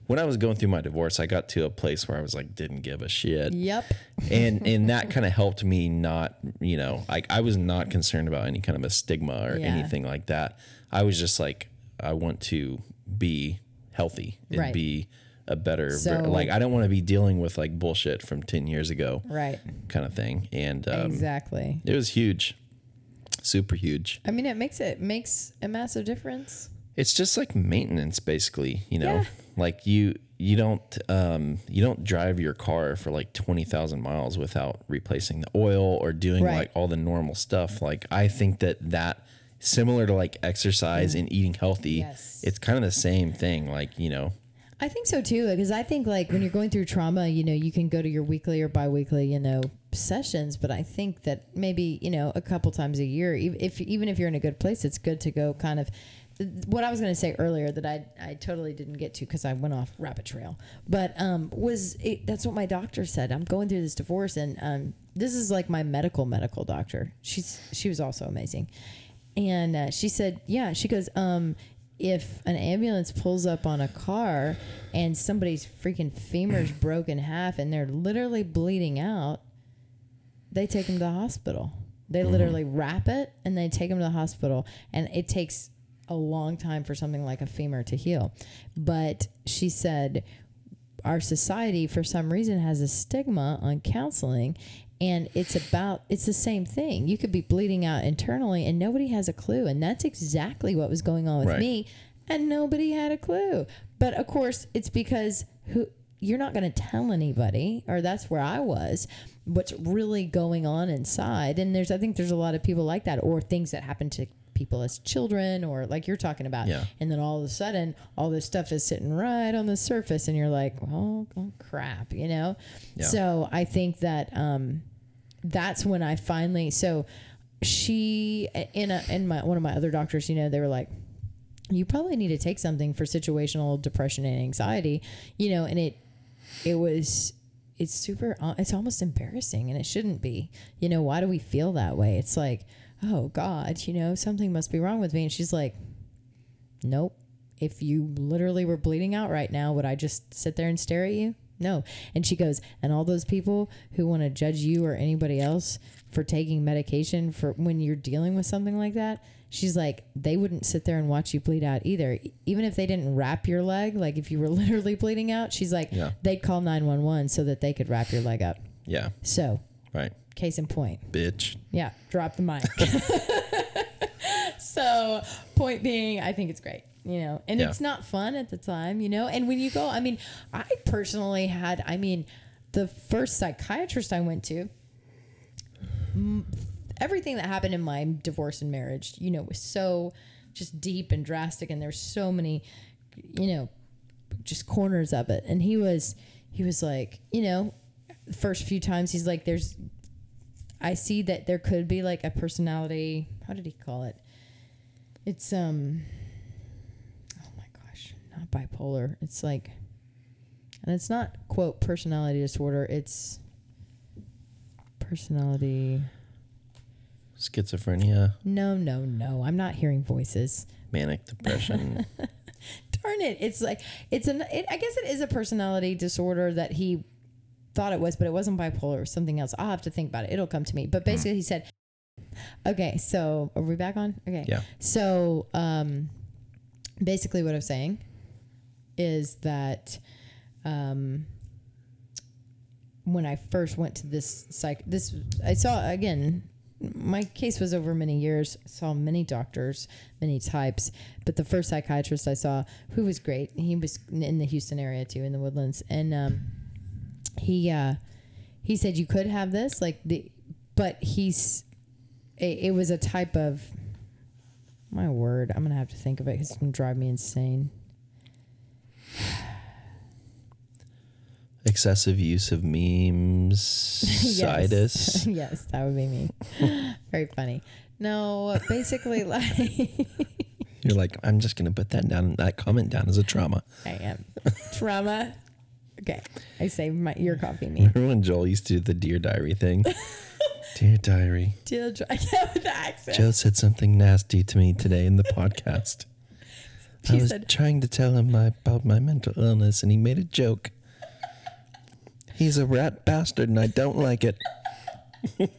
when I was going through my divorce, I got to a place where I was like didn't give a shit. Yep. And and that kind of helped me not, you know, like I was not concerned about any kind of a stigma or Yeah. anything like that. I was just like I want to be healthy and Right. be a better So- like I don't want to be dealing with like bullshit from 10 years ago Right. kind of thing. And um, exactly. it was huge. Super huge. I mean, it makes it makes a massive difference. it's just like maintenance basically you know Yeah. like you you don't um you don't drive your car for like 20,000 miles without replacing the oil or doing Right. like all the normal stuff like i think that that similar to like exercise and eating healthy Yes. it's kind of the same thing like you know I think so too, because I think like when you're going through trauma, you know, you can go to your weekly or biweekly, you know, sessions. But I think that maybe you know a couple times a year, if even if you're in a good place, it's good to go kind of. What I was going to say earlier that I I totally didn't get to because I went off rabbit trail, but um was it, that's what my doctor said. I'm going through this divorce, and um this is like my medical medical doctor. She's she was also amazing, and uh, she said, yeah, she goes, um, if an ambulance pulls up on a car and somebody's freaking femur's broken half and they're literally bleeding out, they take them to the hospital. They mm-hmm. literally wrap it and they take them to the hospital. And it takes a long time for something like a femur to heal. But she said, our society for some reason has a stigma on counseling and it's about it's the same thing. You could be bleeding out internally and nobody has a clue. And that's exactly what was going on with Right. me. And nobody had a clue. But of course it's because who you're not going to tell anybody or that's where i was what's really going on inside. And there's i think there's a lot of people like that or things that happen to people as children or like you're talking about. Yeah. and then all of a sudden all this stuff is sitting right on the surface and you're like oh, oh crap you know? Yeah. so i think that um that's when i finally so she in a in my one of my other doctors you know they were like you probably need to take something for situational depression and anxiety you know and it it was it's super uh, it's almost embarrassing and it shouldn't be. You know why do we feel that way? It's like oh god you know something must be wrong with me. And she's like nope. If you literally were bleeding out right now would i just sit there and stare at you no. And she goes and all those people who want to judge you or anybody else for taking medication for when you're dealing with something like that she's like they wouldn't sit there and watch you bleed out either. Even if they didn't wrap your leg like if you were literally bleeding out she's like Yeah. they'd call 911 so that they could wrap your leg up. Yeah. So right. case in point. Bitch. Yeah, drop the mic. so, point being, I think it's great, you know, and Yeah. it's not fun at the time, you know. And when you go, I mean, I personally had, I mean, the first psychiatrist I went to, everything that happened in my divorce and marriage, you know, was so just deep and drastic, and there's so many, you know, just corners of it. And he was, he was like, you know, the first few times he's like, there's I see that there could be like a personality. How did he call it? It's um. Oh my gosh, not bipolar. It's like, and it's not quote personality disorder. It's personality. schizophrenia No, no, no. I'm not hearing voices. manic depression Darn it! It's like it's an. It, I guess it is a personality disorder that he thought it was, but it wasn't bipolar. It was something else. I'll have to think about it. It'll come to me. But basically, he said, "Okay, so are we back on? Okay, Yeah. So, um, basically, what I'm saying is that, um, when I first went to this psych, this I saw again. My case was over many years. Saw many doctors, many types, but the first psychiatrist I saw, who was great, he was in the Houston area too, in the Woodlands, and um, he uh, he said you could have this, like the, but he's it, it was a type of my word. I'm gonna have to think of it because it's gonna drive me insane. Excessive use of memes situs yes, that would be me. Very funny. No, basically, like you're like i'm just gonna put that down that comment down as a trauma I am trauma. Okay, I saved my your coffee me. remember when joel used to do the dear diary thing dear diary dear diary yeah, with the accent. joe said something nasty to me today in the podcast i was said- trying to tell him my, about my mental illness and he made a joke he's a rat bastard and i don't like it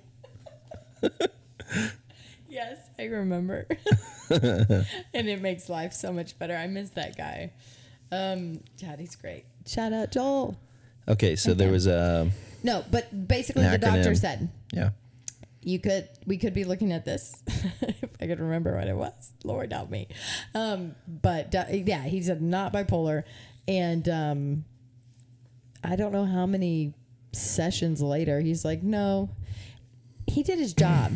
Yes, I remember. and it makes life so much better. I miss that guy. Um, God, he's great. Shout out Joel. okay so there was a No, but basically the doctor said yeah you could we could be looking at this if I could remember what it was. Lord help me. Um, but uh, yeah, he said not bipolar, and um, I don't know how many sessions later he's like, no, he did his job.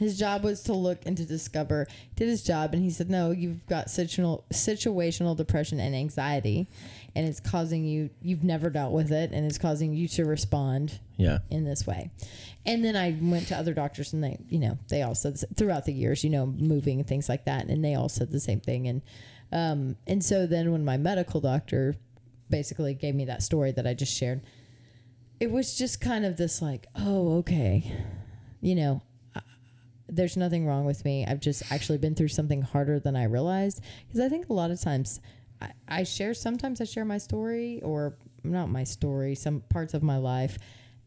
His job was to look and to discover. Did his job, and he said, "No, you've got situational situational depression and anxiety, and it's causing you. You've never dealt with it, and it's causing you to respond Yeah. in this way." And then I went to other doctors, and they, you know, they all said throughout the years, you know, moving and things like that, and they all said the same thing. And um, and so then when my medical doctor basically gave me that story that I just shared, it was just kind of this like, oh, okay, you know, there's nothing wrong with me. I've just actually been through something harder than I realized. Because I think a lot of times I, I share, sometimes I share my story or not my story, some parts of my life,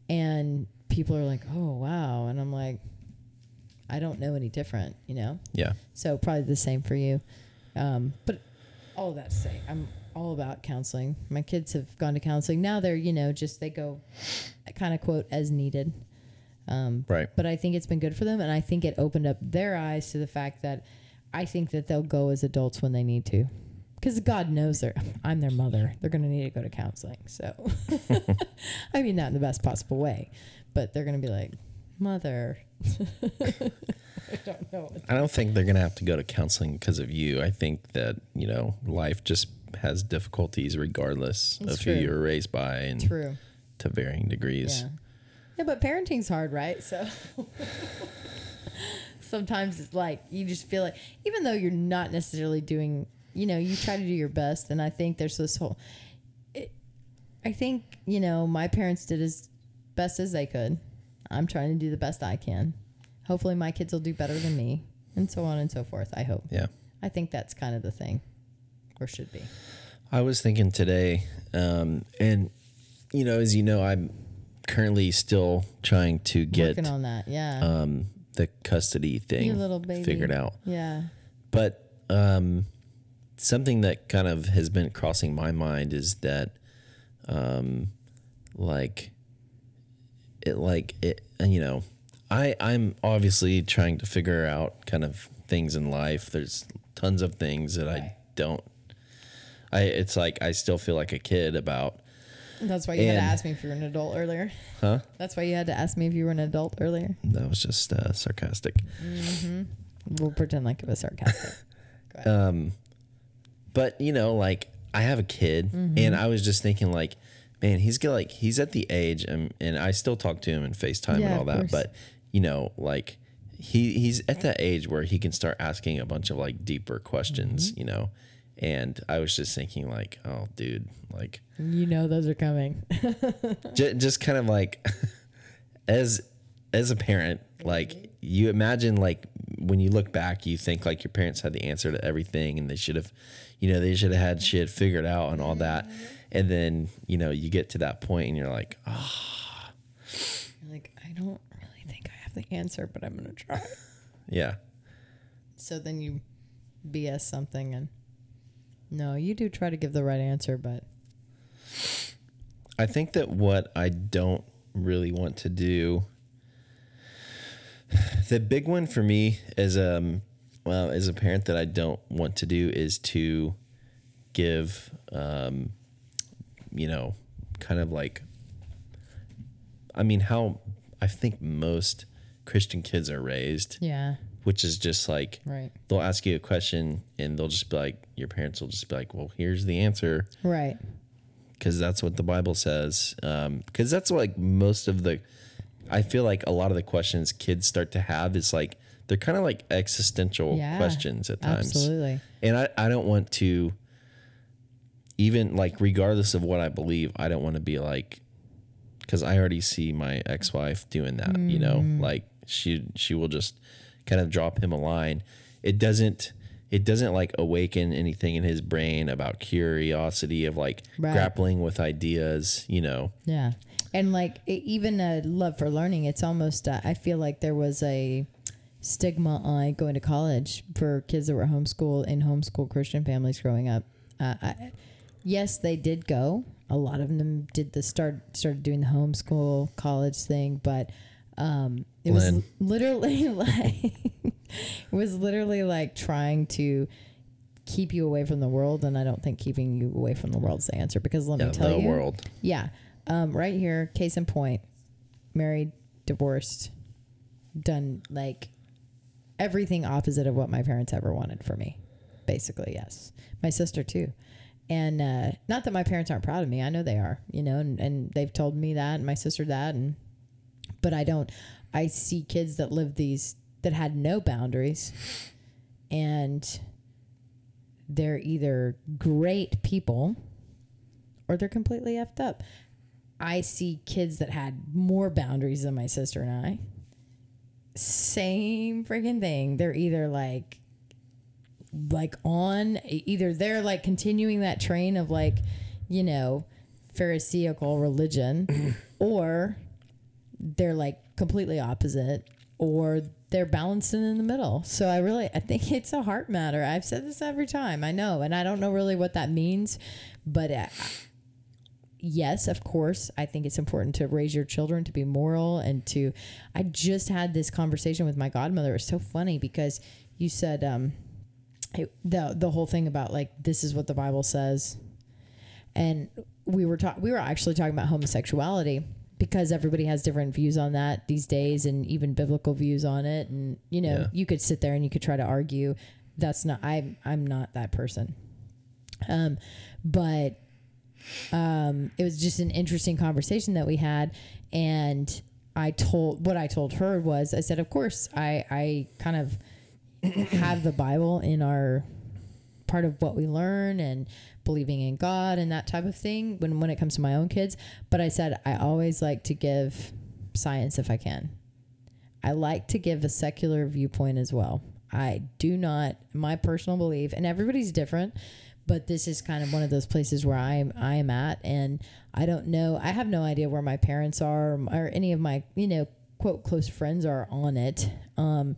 and people are like, oh, wow. And I'm like, I don't know any different, you know? Yeah. So probably the same for you. Um, but all of that to say, I'm all about counseling. My kids have gone to counseling. Now they're, you know, just they go kind of quote as needed. Um, Right. but I think it's been good for them. And I think it opened up their eyes to the fact that I think that they'll go as adults when they need to. Because God knows they're, I'm their mother. They're going to need to go to counseling. So, I mean, not in the best possible way, but they're going to be like, Mother. I don't know. I don't think they're going to have to go to counseling because of you. I think that, you know, life just has difficulties regardless of true. who you were raised by and True. to varying degrees. Yeah. Yeah, but parenting's hard, right? So sometimes it's like you just feel like even though you're not necessarily doing, you know, you try to do your best and I think there's this whole it, I think, you know, my parents did as best as they could. I'm trying to do the best I can. Hopefully my kids will do better than me and so on and so forth. I hope. Yeah. I think that's kind of the thing or should be. I was thinking today, um, and, you know, as you know, I'm currently still trying to get Working on that. Yeah. um, the custody thing figured out. yeah. But um, something that kind of has been crossing my mind is that, um, like, it like it, and, you know, I I'm obviously trying to figure out kind of things in life. There's tons of things that I don't. I it's like I still feel like a kid about. That's why you had to ask me if you were an adult earlier. Huh? That's why you had to ask me if you were an adult earlier. That was just uh, sarcastic. We'll pretend like it was sarcastic. Go ahead. Um, but you know, like I have a kid, Mm-hmm. and I was just thinking, like, man, he's get like he's at the age, and and I still talk to him and FaceTime Yeah, and all that, course. but you know, like he he's at that age where he can start asking a bunch of like deeper questions, Mm-hmm. you know. And I was just thinking, like, oh, dude, like, you know those are coming. j- just kind of like, as as a parent, like you imagine, like when you look back, you think like your parents had the answer to everything, and they should have, you know, they should have had shit figured out and all that. Mm-hmm. And then you know you get to that point, and you're like, oh, like, I don't really think I have the answer, but I'm gonna try. yeah, So then you BS something and no, you do try to give the right answer, but I think that what I don't really want to do, the big one for me as um well as a parent that I don't want to do is to give um you know kind of like I mean how I think most Christian kids are raised, yeah, which is just like right, they'll ask you a question and they'll just be like your parents will just be like, "Well, here's the answer." right, because that's what the Bible says. Because that's like most of the, I feel like a lot of the questions kids start to have is like they're kind of like existential Yeah, questions at times. absolutely. And I, I don't want to, even like regardless of what I believe, I don't want to be like, because I already see my ex wife doing that. You know, Mm. like she she will just kind of drop him a line. It doesn't. It doesn't like awaken anything in his brain about curiosity of like Right. grappling with ideas, you know. Yeah. And like e- even a love for learning, it's almost, uh, I feel like there was a stigma on going to college for kids that were homeschooled in homeschool Christian families growing up. Uh, I, yes, they did go. A lot of them did the start, started doing the homeschool college thing, but Um, it was literally like it was literally like trying to keep you away from the world, and I don't think keeping you away from the world's the answer because let Yeah, me tell the you, world. yeah, um, right here, case in point, married, divorced, done like everything opposite of what my parents ever wanted for me. Basically, yes. My sister too. And uh, not that my parents aren't proud of me. I know they are, you know, and, and they've told me that and my sister that and but I don't I see kids that live these that had no boundaries and they're either great people or they're completely effed up. I see kids that had more boundaries than my sister and I. Same freaking thing. They're either like like on either they're like continuing that train of like, you know, pharisaical religion or they're like completely opposite or they're balancing in the middle. So I really I think it's a heart matter. I've said this every time. I know and I don't know really what that means, but uh, yes, of course, I think it's important to raise your children to be moral and to. I just had this conversation with my godmother. It was so funny because you said um, the the whole thing about like this is what the Bible says, and we were talking. We were actually talking about homosexuality because everybody has different views on that these days, and even biblical views on it. And you know, Yeah. you could sit there and you could try to argue. That's not. I'm. I'm not that person. Um, but um, it was just an interesting conversation that we had and i told what i told her was i said of course i i kind of have the bible in our part of what we learn and believing in god and that type of thing when when it comes to my own kids but i said i always like to give science if i can I like to give a secular viewpoint as well. I do not my personal belief, and everybody's different, but this is kind of one of those places where I am I am at, and I don't know. I have no idea where my parents are or, or any of my you know quote close friends are on it. Um,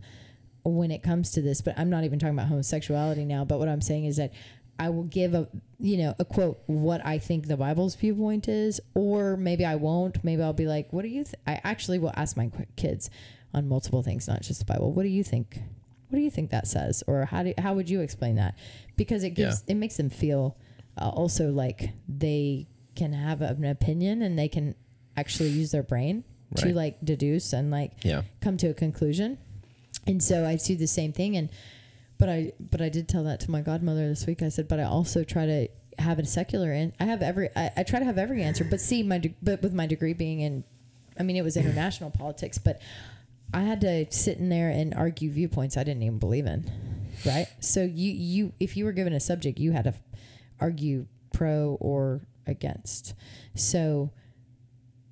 when it comes to this, but I'm not even talking about homosexuality now. But what I'm saying is that I will give a you know a quote what I think the Bible's viewpoint is, or maybe I won't. Maybe I'll be like, what do you? Th-? I actually will ask my kids on multiple things, not just the Bible. What do you think? What do you think that says, or how do how would you explain that? Because it gives it makes them feel uh, also like they can have an opinion and they can actually use their brain to like deduce and like Yeah. come to a conclusion. And so I do the same thing and but I but I did tell that to my godmother this week. I said, but I also try to have a secular and I have every I, I try to have every answer. But see my de- but with my degree being in I mean it was international politics, but I had to sit in there and argue viewpoints I didn't even believe in. Right? So you you if you were given a subject, you had to argue pro or against. So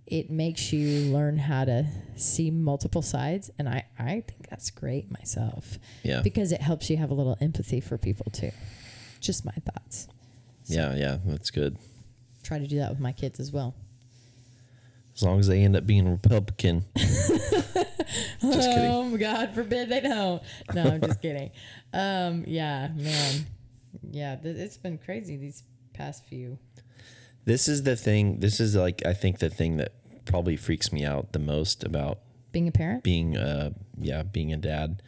it makes you learn how to see multiple sides and I, I think that's great myself Yeah. because it helps you have a little empathy for people too just my thoughts Yeah. Yeah. That's good. try to do that with my kids as well As long as they end up being Republican. Just kidding. oh god forbid they don't no i'm just kidding um yeah man yeah th- it's been crazy these past few This is the thing. This is like I think the thing that probably freaks me out the most about being a parent being uh yeah being a dad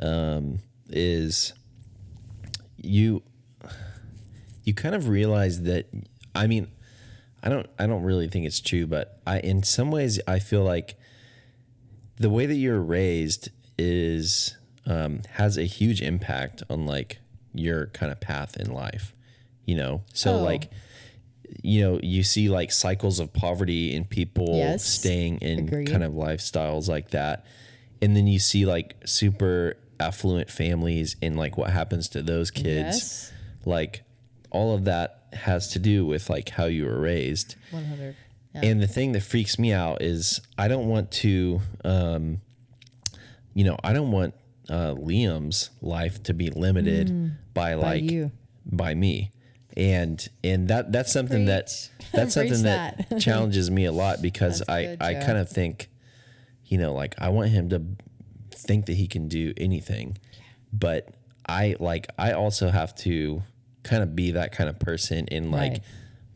um is you you kind of realize that i mean i don't i don't really think it's true but i in some ways i feel like the way that you're raised is um has a huge impact on like your kind of path in life you know so Oh. like you know you see like cycles of poverty in people Yes. staying in Agreed. kind of lifestyles like that and then you see like super affluent families and like what happens to those kids yes like all of that has to do with like how you were raised 100 yeah. and the thing that freaks me out is i don't want to um you know i don't want uh liam's life to be limited by like you. by me and and that that's something that that's something that, that. challenges me a lot because i good, i kind of think you know like i want him to think that he can do anything but i like i also have to kind of be that kind of person and like Right.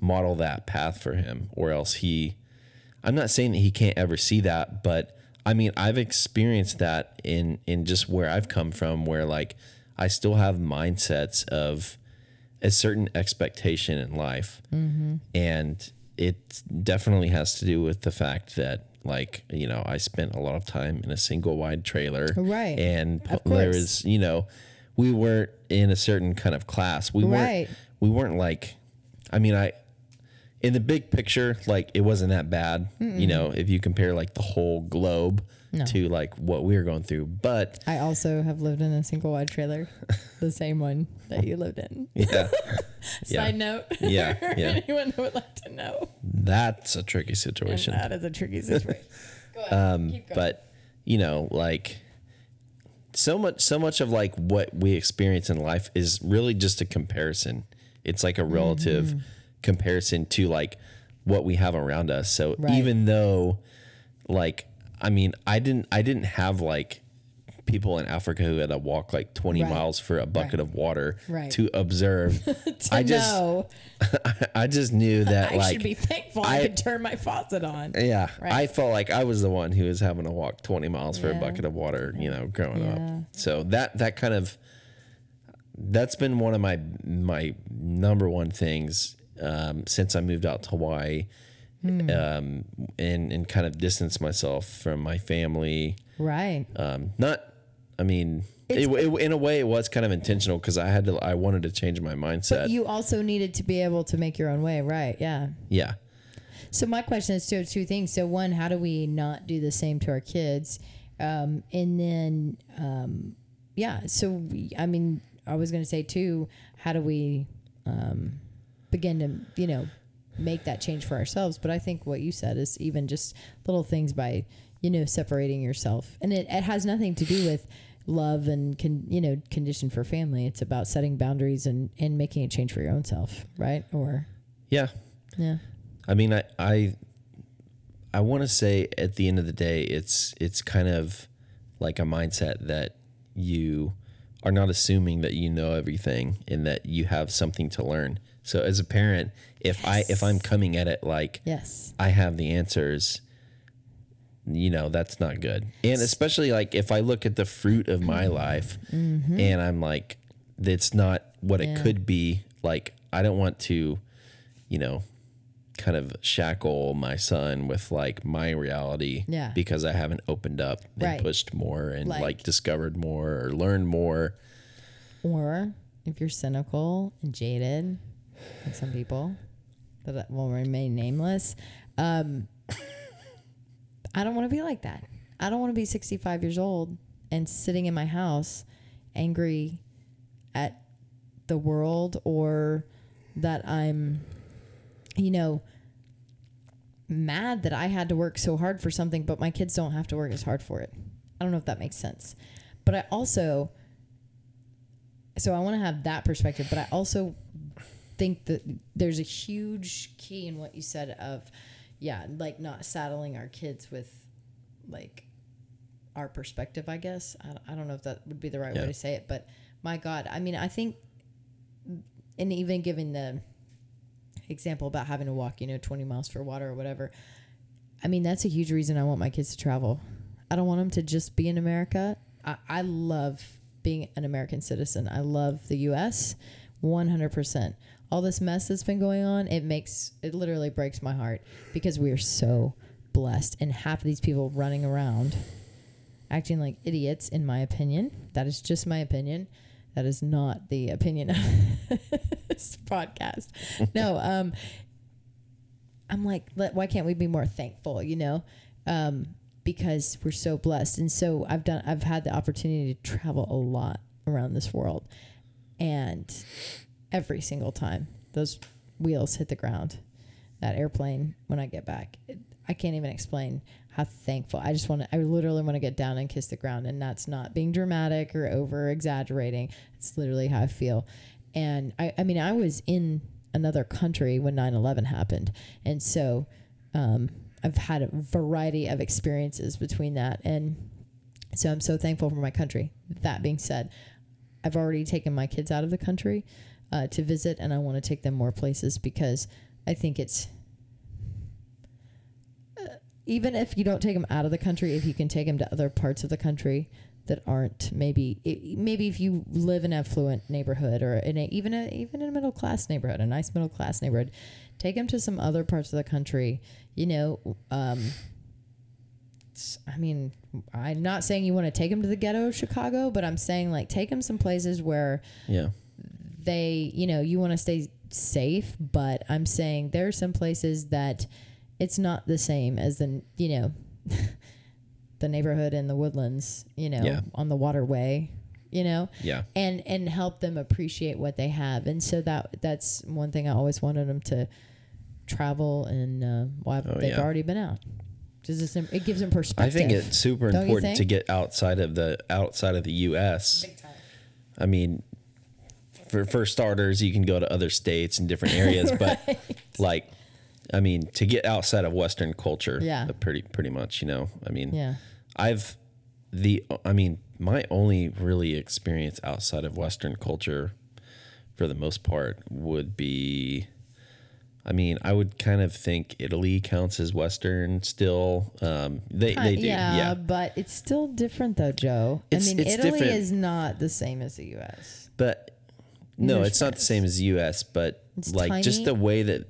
model that path for him or else he i'm not saying that he can't ever see that but I mean, I've experienced that in in just where I've come from, where like I still have mindsets of a certain expectation in life, Mm-hmm. and it definitely has to do with the fact that like you know I spent a lot of time in a single wide trailer, Right. And there was you know we weren't in a certain kind of class. We Right. weren't we weren't like, I mean I in the big picture, like it wasn't that bad, you know, if you compare like the whole globe No. to like what we were going through. But I also have lived in a single wide trailer, the same one that you lived in. yeah, Yeah. Side note. Yeah, yeah. Anyone who would like to know. that's a tricky And situation. that is a tricky situation. Go ahead. Um, Keep going. but you know, like so much, so much of like what we experience in life is really just a comparison. It's like a relative Mm-hmm. comparison to like what we have around us. So Right. even though, like, I mean, I didn't, I didn't have like people in Africa who had to walk like 20 Right. miles for a bucket Right. of water Right. to observe. to I just, know, I just knew that I like should be thankful I, I- could turn my faucet on. yeah. I felt like I was the one who was having to walk 20 miles for a bucket of water, you know, growing Yeah. up. So that that kind of that's been one of my my number one things um, since I moved out to Hawaii, Hmm. um, and and kind of distance myself from my family. Right. Um, not, I mean. It, it, in a way, it was kind of intentional because I had to. I wanted to change my mindset. You also needed to be able to make your own way. Right. Yeah. yeah, So my question is two two things. So one, how do we not do the same to our kids? Um, and then, um, yeah. So we, I mean, I was going to say too, how do we um, begin to you know make that change for ourselves? But I think what you said is even just little things by you know separating yourself, and it, it has nothing to do with love and con, you know condition for family. It's about setting boundaries and and making a change for your own self, right? Or yeah. yeah. I mean, I I, I want to say at the end of the day, it's it's kind of like a mindset that you are not assuming that you know everything and that you have something to learn. So as a parent, if I if I'm coming at it like Yes. I have the answers, you know, that's not good. And especially like if I look at the fruit of my life and I'm like, it's not what it Mm-hmm. Could be. Like, I don't want to, you know, kind of shackle my son with like my reality Yeah. because I haven't opened up and Right. pushed more and like, Like- discovered more or learned more. Or if you're cynical and jaded, like some people that will remain nameless, um, I don't want to be like that. I don't want to be 65 years old and sitting in my house angry at the world or that I'm, you know, mad that I had to work so hard for something, but my kids don't have to work as hard for it. I don't know if that makes sense. But I also, so I want to have that perspective, but I also think that there's a huge key in what you said of, yeah, like not saddling our kids with like our perspective, I guess. I, I don't know if that would be the right Yeah. way to say it, but my God, I mean, I think, and even giving the example about having to walk, you know, 20 miles for water or whatever, I mean, that's a huge reason I want my kids to travel. I don't want them to just be in America. I, I love being an American citizen. I love the U.S. 100%. All this mess that's been going on, it makes, it literally breaks my heart because we are so blessed. And half of these people running around acting like idiots, in my opinion. That is just my opinion. That is not the opinion of this podcast. No, um, I'm like, let, why can't we be more thankful? You know, um, because we're so blessed. And so I've done, I've had the opportunity to travel a lot around this world, and every single time those wheels hit the ground, that airplane when I get back, it, I can't even explain how thankful. I just want to, I literally want to get down and kiss the ground, and that's not being dramatic or over exaggerating. It's literally how I feel. And I, I mean, I was in another country when 9 11 happened. And so um, I've had a variety of experiences between that. And so I'm so thankful for my country. That being said, I've already taken my kids out of the country uh, to visit, and I want to take them more places because I think it's. uh, even if you don't take them out of the country, if you can take them to other parts of the country that aren't maybe maybe if you live in an affluent neighborhood or in a, even a even in a middle class neighborhood, a nice middle class neighborhood, take them to some other parts of the country. You know, um, I mean, I'm not saying you want to take them to the ghetto of Chicago, but I'm saying like take them some places where Yeah. They, you know, you want to stay safe, but I'm saying there are some places that it's not the same as the, you know, the neighborhood in the woodlands, you know, Yeah. on the waterway, you know, Yeah. and and help them appreciate what they have. And so that that's one thing I always wanted them to travel and uh, why Oh, they've yeah. already been out. Just it gives them perspective. I think it's super Don't important to get outside of the outside of the US. I mean, for for starters, you can go to other states and different areas, but like, I mean, to get outside of Western culture, Yeah. uh, pretty pretty much, you know. I mean, Yeah. I've the I mean, my only really experience outside of Western culture, for the most part, would be. I mean, I would kind of think Italy counts as Western still. Um, they they do, yeah, yeah. but it's still different though, Joe. It's- I mean, Italy different. is not the same as the U.S. But no, it's not the same as U.S. But It's like just tiny. the way that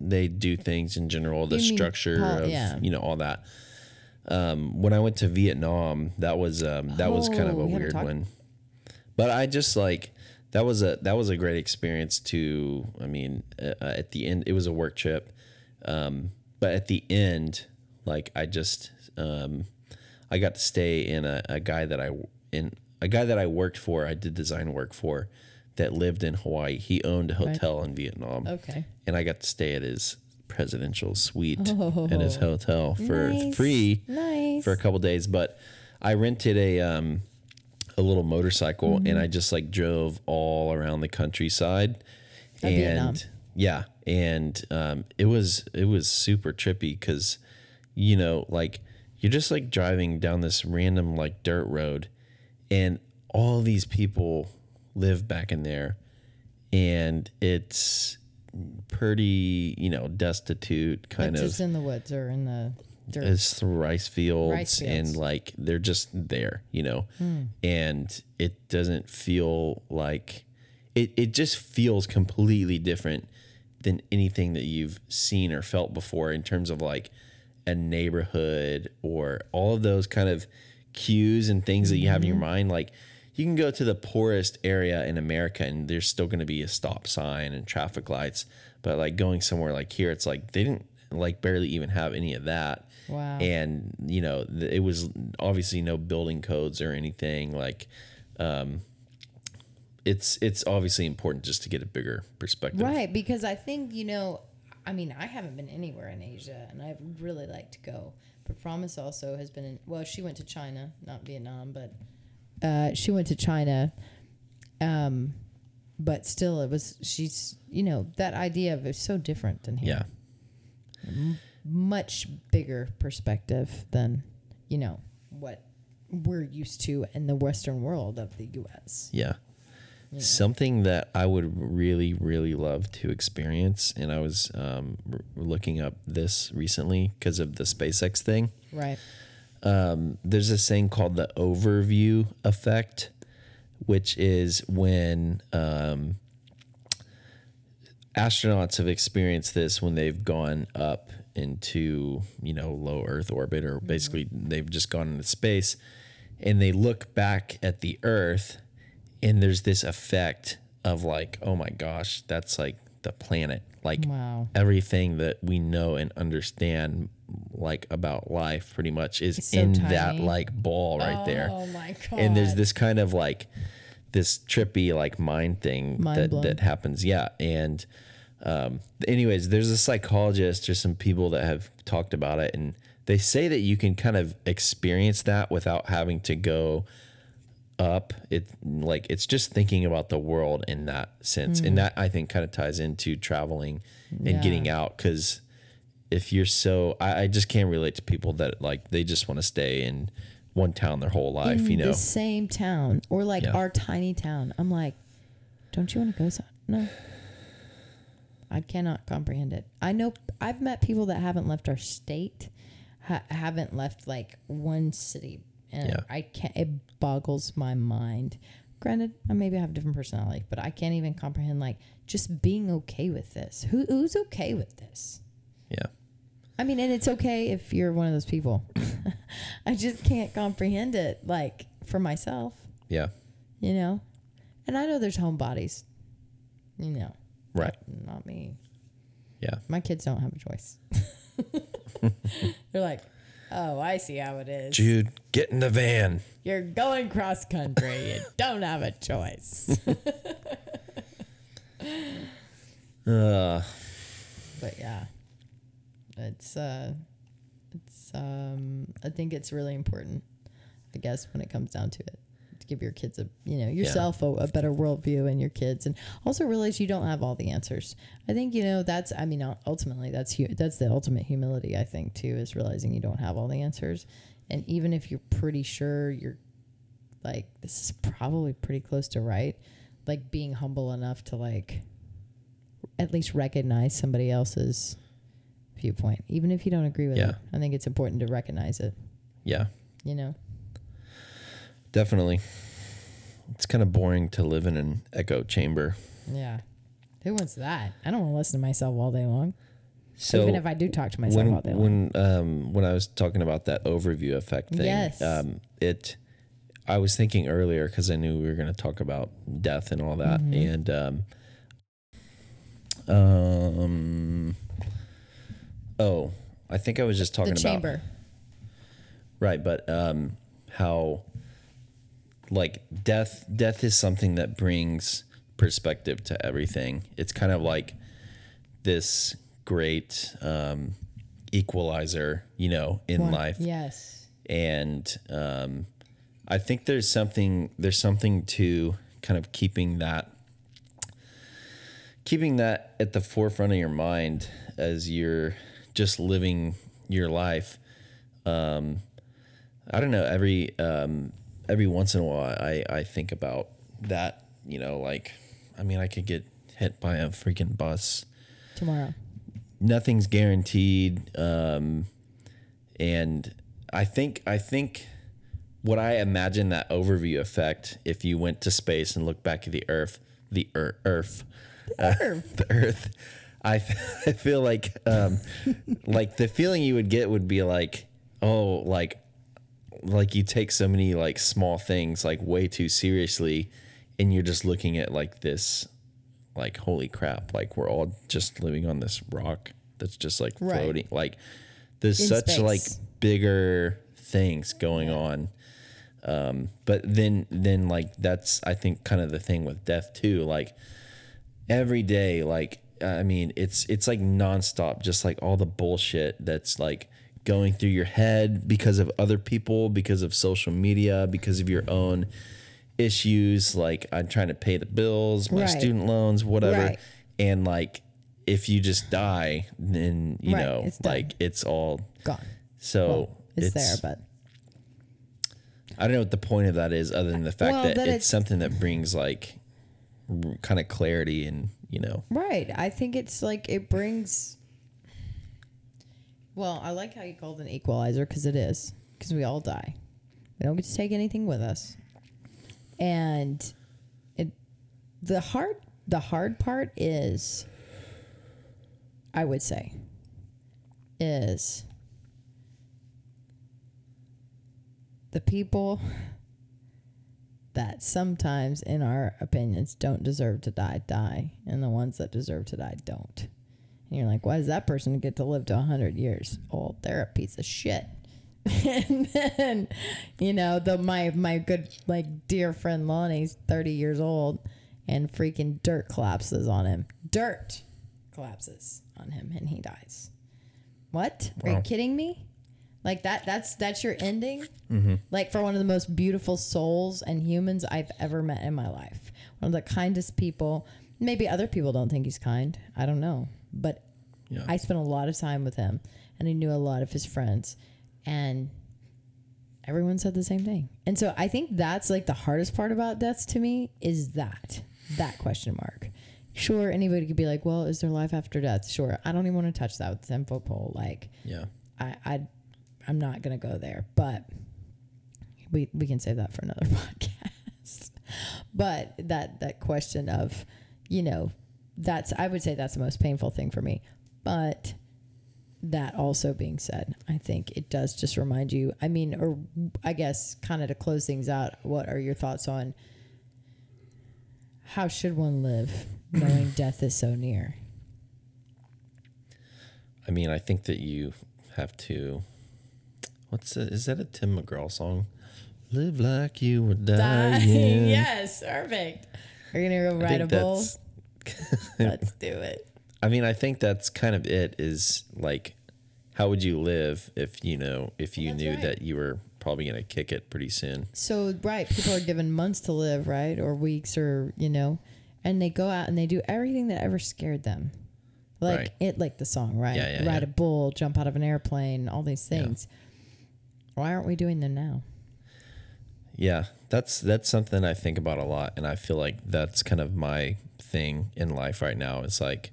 they do things in general, the You mean structure pol- of yeah. you know all that. Um, when I went to Vietnam, that was um, that was kind of Oh, a we haven't weird talked- one. But I just like that was a that was a great experience too. I mean, uh, at the end, it was a work trip. Um, but at the end, like I just um, I got to stay in a, a guy that I in a guy that I worked for. I did design work for that lived in Hawaii. He owned a hotel in Vietnam, Okay. and I got to stay at his presidential suite at his hotel for Nice. free Nice. for a couple days. But I rented a um a little motorcycle Mm-hmm. and I just like drove all around the countryside. Of Vietnam. and yeah, and um, it was it was super trippy because you know like you're just like driving down this random like dirt road, and all these people live back in there, and it's pretty you know destitute kind Like of just in the woods or in the dirt. it's rice fields, Rice fields. and like they're just there, you know, hmm. and it doesn't feel like it. It just feels completely different than anything that you've seen or felt before in terms of like a neighborhood or all of those kind of cues and things that you have in your mm-hmm. mind. Like you can go to the poorest area in America and there's still going to be a stop sign and traffic lights, but like going somewhere like here, it's like they didn't like barely even have any of that. Wow. And you know, it was obviously no building codes or anything like. Um, it's it's obviously important just to get a bigger perspective. Right, because I think you know, I mean, I haven't been anywhere in Asia, and I'd really like to go. But Promise also has been in. Well, she went to China, not Vietnam, but uh, she went to China. Um, but still, it was she's you know that idea of it's so different than here. Yeah. much bigger perspective than you know what we're used to in the Western world of the U.S. Yeah. Something that I would really, really love to experience, and I was um, r- looking up this recently because of the SpaceX thing. Right. Um, there's this thing called the overview effect, which is when um, astronauts have experienced this when they've gone up into you know low Earth orbit, or basically they've just gone into space, and they look back at the Earth, and there's this effect of like, oh my gosh, that's like the planet, like Wow. everything that we know and understand like about life pretty much is so in that like ball right there Oh my god. and there's this kind of like this trippy like mind thing Mind that, blown. that happens yeah and um anyways there's a psychologist or some people that have talked about it and they say that you can kind of experience that without having to go up it like it's just thinking about the world in that sense and that i think kind of ties into traveling and Mm. Yeah. getting out because if you're so I, I just can't relate to people that like they just want to stay in one town their whole life in you know the same town or like Yeah. our tiny town. I'm like, don't you want to go? So- no. I cannot comprehend it. I know I've met people that haven't left our state. ha- haven't left like one city, and Yeah. I can't. It boggles my mind. Granted, I maybe have a different personality, but I can't even comprehend like just being okay with this. Who who's okay with this? Yeah. I mean, and it's okay if you're one of those people. I just can't comprehend it, like for myself, Yeah. you know. And I know there's homebodies, you know, Right. not me. Yeah. My kids don't have a choice. They're like, oh, I see how it is. Jude, get in the van. You're going cross country. you don't have a choice. Uh, but yeah, it's uh, it's um, I think it's really important. I guess when it comes down to it, to give your kids a you know yourself a, a better worldview and your kids, and also realize you don't have all the answers. I think you know that's I mean ultimately that's hu- that's the ultimate humility. I think too is realizing you don't have all the answers, and even if you're pretty sure you're like this is probably pretty close to right, like being humble enough to like at least recognize somebody else's viewpoint, even if you don't agree with Yeah. it. I think it's important to recognize it. yeah, You know, definitely. It's kind of boring to live in an echo chamber. yeah. Who wants that? I don't want to listen to myself all day long. So even if I do talk to myself when all day long. when um when I was talking about that overview effect thing, Yes. um, it I was thinking earlier because I knew we were going to talk about death and all that, Mm-hmm. and um, um, oh, I think I was just The talking about chamber. right, but um, how like death death is something that brings perspective to everything. It's kind of like this great um, equalizer, you know, in One- life Yes. and um, I think there's something there's something to kind of keeping that keeping that at the forefront of your mind as you're just living your life. Um, I don't know every um, every once in a while I I think about that. You know, like I mean, I could get hit by a freaking bus Tomorrow. nothing's guaranteed um and i think i think what i imagine that overview effect if you went to space and looked back at the earth the earth earth uh, the earth I, I feel like um like the feeling you would get would be like oh like like you take so many like small things like way too seriously and you're just looking at like this like holy crap like we're all just living on this rock that's just like Right. floating like there's In such like bigger things going on. Um but then then like that's i think kind of the thing with death too like every day like i mean it's it's like nonstop just like all the bullshit that's like going through your head because of other people because of social media because of your own issues like i'm trying to pay the bills my Right. student loans whatever Right. and like if you just die then you Right, know it's like it's all Gone. so It's, there, but I don't know what the point of that is, other than the fact Well, that, that it's, it's- something that brings like kind of clarity and you know, right. I think it's like it brings. Well, I like how you called an equalizer because it is because we all die. We don't get to take anything with us, and it the hard the hard part is. I would say. Is the people that sometimes, in our opinions, don't deserve to die, die, and the ones that deserve to die don't. And you're like, why does that person get to live to 100 years? Oh, they're a piece of shit. and then, you know, the my my good like dear friend Lonnie's 30 years old, and freaking dirt collapses on him. Dirt collapses on him, and he dies. What? Are you kidding me? Like that? That's that's your ending mm-hmm. like for one of the most beautiful souls and humans I've ever met in my life. One of the kindest people. Maybe other people don't think he's kind. I don't know. But Yeah. I spent a lot of time with him and he knew a lot of his friends and everyone said the same thing. And so I think that's like the hardest part about deaths to me is that that question mark. Sure, anybody could be like, "Well, is there life after death?" Sure, I don't even want to touch that with ten foot pole. Like, yeah, I, I I'm not gonna go there, but we we can save that for another podcast. but that that question of, you know, that's I would say that's the most painful thing for me. But that also being said, I think it does just remind you. I mean, or I guess kind of to close things out, what are your thoughts on how should one live knowing death is so near? I mean, I think that you have to. What's? Is that a Tim McGraw song? Live like you were dying. yes, perfect. Are you gonna go I ride a bull? Let's do it. I mean, I think that's kind of it. Is like, how would you live if you know if you That's knew right. that you were probably gonna kick it pretty soon? So right, people are given months to live, right, or weeks, or you know, and they go out and they do everything that ever scared them, like Right. it, like the song, right? Yeah, yeah, Ride yeah. a bull, jump out of an airplane, all these things. Why aren't we doing them now? Yeah, that's that's something I think about a lot, and I feel like that's kind of my thing in life right now. Is like,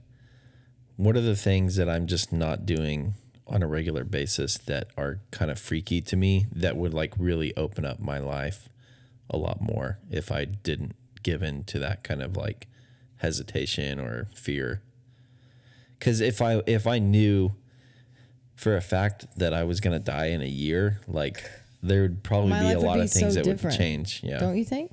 what are the things that I'm just not doing on a regular basis that are kind of freaky to me that would like really open up my life a lot more if I didn't give in to that kind of like hesitation or fear. Because if I if I knew for a fact that I was gonna die in a year, like there would probably My be a lot be of things so that different. would change. Yeah. Don't you think?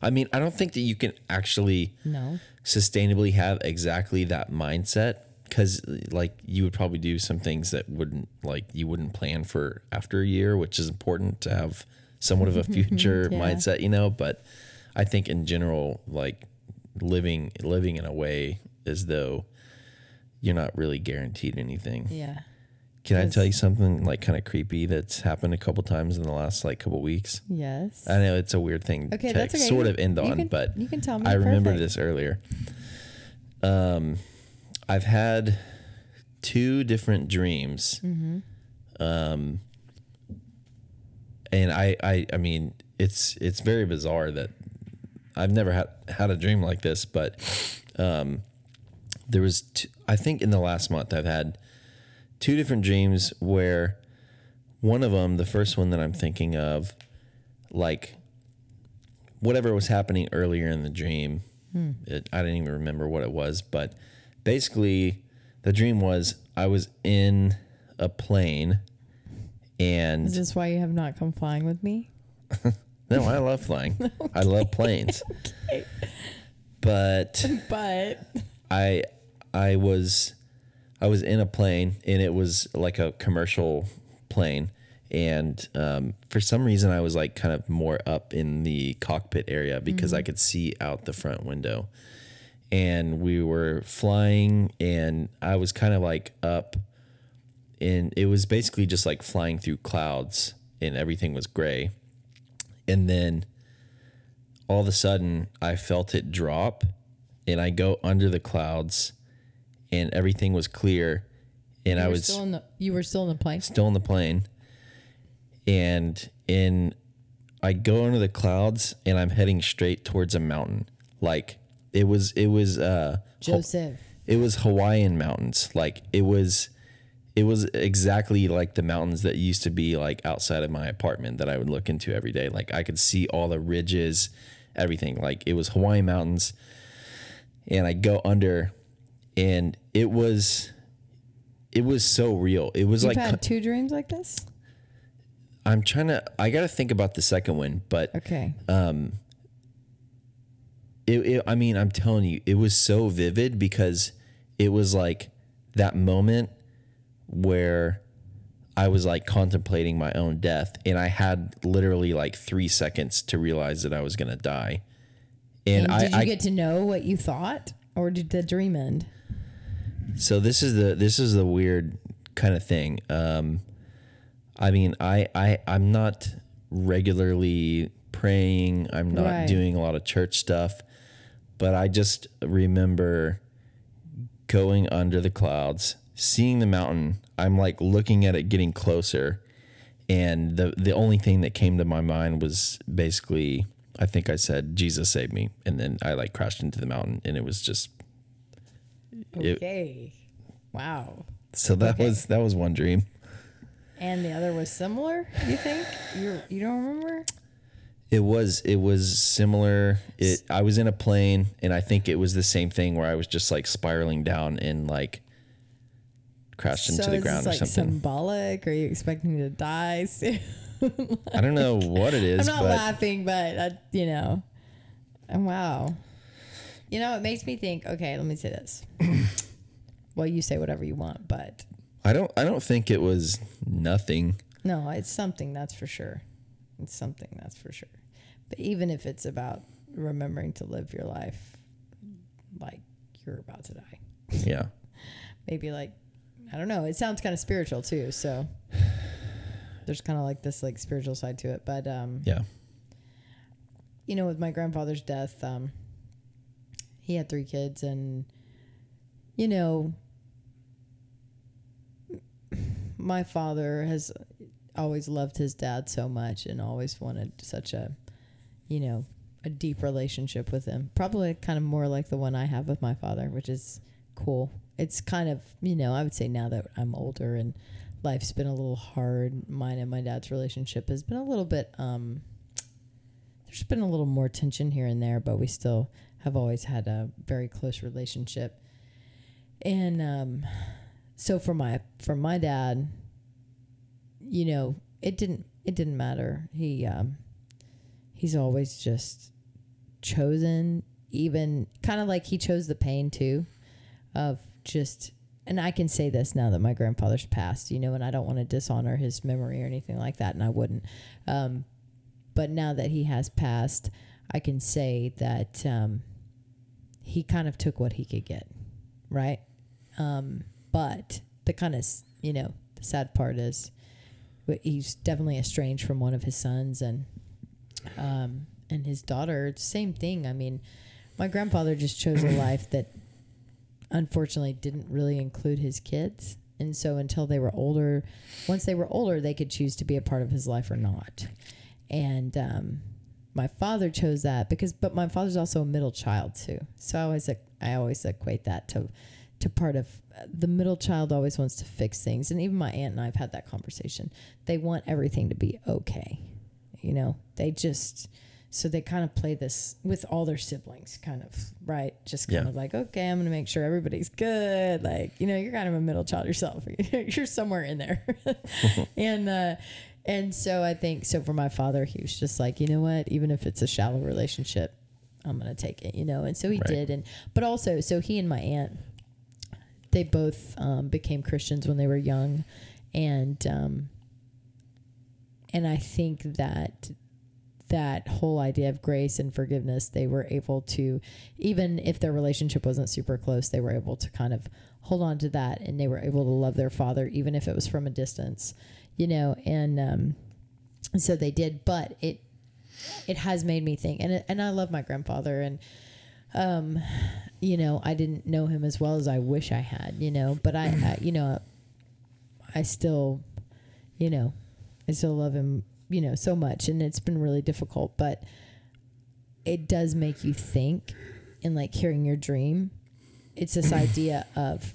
I mean, I don't think that you can actually No. sustainably have exactly that mindset because like you would probably do some things that wouldn't like you wouldn't plan for after a year which is important to have somewhat of a future Yeah. mindset you know but i think in general like living living in a way as though you're not really guaranteed anything Yeah. Can i tell you something like kind of creepy that's happened a couple times in the last like couple weeks Yes. i know it's a weird thing Okay, to that's okay. sort You- of end on can- but you can tell me. I remember Perfect. this earlier. Um, I've had two different dreams. Mm-hmm. Um, and I, I, I mean, it's it's very bizarre that I've never had had a dream like this, but um, there was, t- I think, in the last month, I've had two different dreams where one of them, the first one that I'm thinking of, like whatever was happening earlier in the dream, hmm. it, I didn't even remember what it was, but basically, the dream was I was in a plane, and Is this why you have not come flying with me? no, I love flying. I love planes, but But I I was I was in a plane and it was like a commercial plane and um, for some reason I was like kind of more up in the cockpit area because I could see out the front window. And we were flying and I was kind of like up and it was basically just like flying through clouds and everything was gray. And then all of a sudden I felt it drop and I go under the clouds and everything was clear and you I was still in the you were still in the plane. still in the plane and in I go under the clouds and I'm heading straight towards a mountain like it was it was uh Joseph. it was Hawaiian mountains. Like it was it was exactly like the mountains that used to be like outside of my apartment that I would look into every day. Like I could see all the ridges, everything. Like it was Hawaiian mountains. And I go under and it was it was so real. It was You've like had two dreams like this? I'm trying to I got to think about the second one, but Okay. Um, it, it i mean i'm telling you it was so vivid because it was like that moment where i was like contemplating my own death and i had literally like three seconds to realize that i was gonna die and, and i, did you I get to know what you thought? Or did the dream end? So this is the this is the weird kind of thing. Um i mean i i i'm not regularly praying. I'm not Right. doing a lot of church stuff but i just remember going under the clouds seeing the mountain. I'm like looking at it getting closer and the the only thing that came to my mind was basically i think i said jesus save me. And then i like crashed into the mountain and it was just It- Okay. wow. So that Okay. was that was one dream. and the other was similar. You think you you don't remember? It was it was similar. It I was in a plane and I think it was the same thing where I was just like spiraling down and like crashed into the ground or like something. symbolic? Are you expecting to die soon? I don't know what it is. I'm not but laughing, but uh, you know, and wow. You know, it makes me think. Okay, let me say this. well, you say whatever you want, but I don't I don't think it was nothing. no, it's something that's for sure. It's something that's for sure. But even if it's about remembering to live your life like you're about to die, Yeah. maybe like I don't know. It sounds kind of spiritual too. So there's kind of like this like spiritual side to it. But um, Yeah. you know, with my grandfather's death, um, he had three kids, and you know, my father has always loved his dad so much and always wanted such a, you know, a deep relationship with him. Probably kind of more like the one I have with my father, which is cool. It's kind of, you know, I would say now that I'm older and life's been a little hard, mine and my dad's relationship has been a little bit, um, there's been a little more tension here and there, but we still have always had a very close relationship. And um, so for my for my dad, you know, it didn't it didn't matter. He um, he's always just chosen, even kind of like he chose the pain too, of just. And I can say this now that my grandfather's passed, you know, and I don't want to dishonor his memory or anything like that, and I wouldn't. Um, but now that he has passed, I can say that um, he kind of took what he could get, right? Um, but the kind of you know the sad part is he's definitely estranged from one of his sons and um, and his daughter. Same thing. I mean, my grandfather just chose a life that unfortunately didn't really include his kids. And so until they were older, once they were older, they could choose to be a part of his life or not. And um, my father chose that because, but my father's also a middle child too. So I always, I always equate that to, to part of the middle child always wants to fix things. And even my aunt and I have had that conversation. They want everything to be okay. You know, they just, so they kind of play this with all their siblings, kind of, right? Just kind Yeah. of like, okay, I'm going to make sure everybody's good. Like, you know, you're kind of a middle child yourself. you're somewhere in there. and, uh, and so I think, so for my father, he was just like, you know what, even if it's a shallow relationship, I'm going to take it, you know? And so he Right. did. And, but also, so he and my aunt, they both um, became Christians when they were young. And, um, and I think that that whole idea of grace and forgiveness, they were able to, even if their relationship wasn't super close, they were able to kind of hold on to that and they were able to love their father, even if it was from a distance, you know, and, um, so they did, but it, it has made me think, and, and I love my grandfather and, um, you know, I didn't know him as well as I wish I had, you know, but I, I you know, I still, you know, I still love him, you know, so much, and it's been really difficult, but it does make you think, and like hearing your dream, it's this idea of.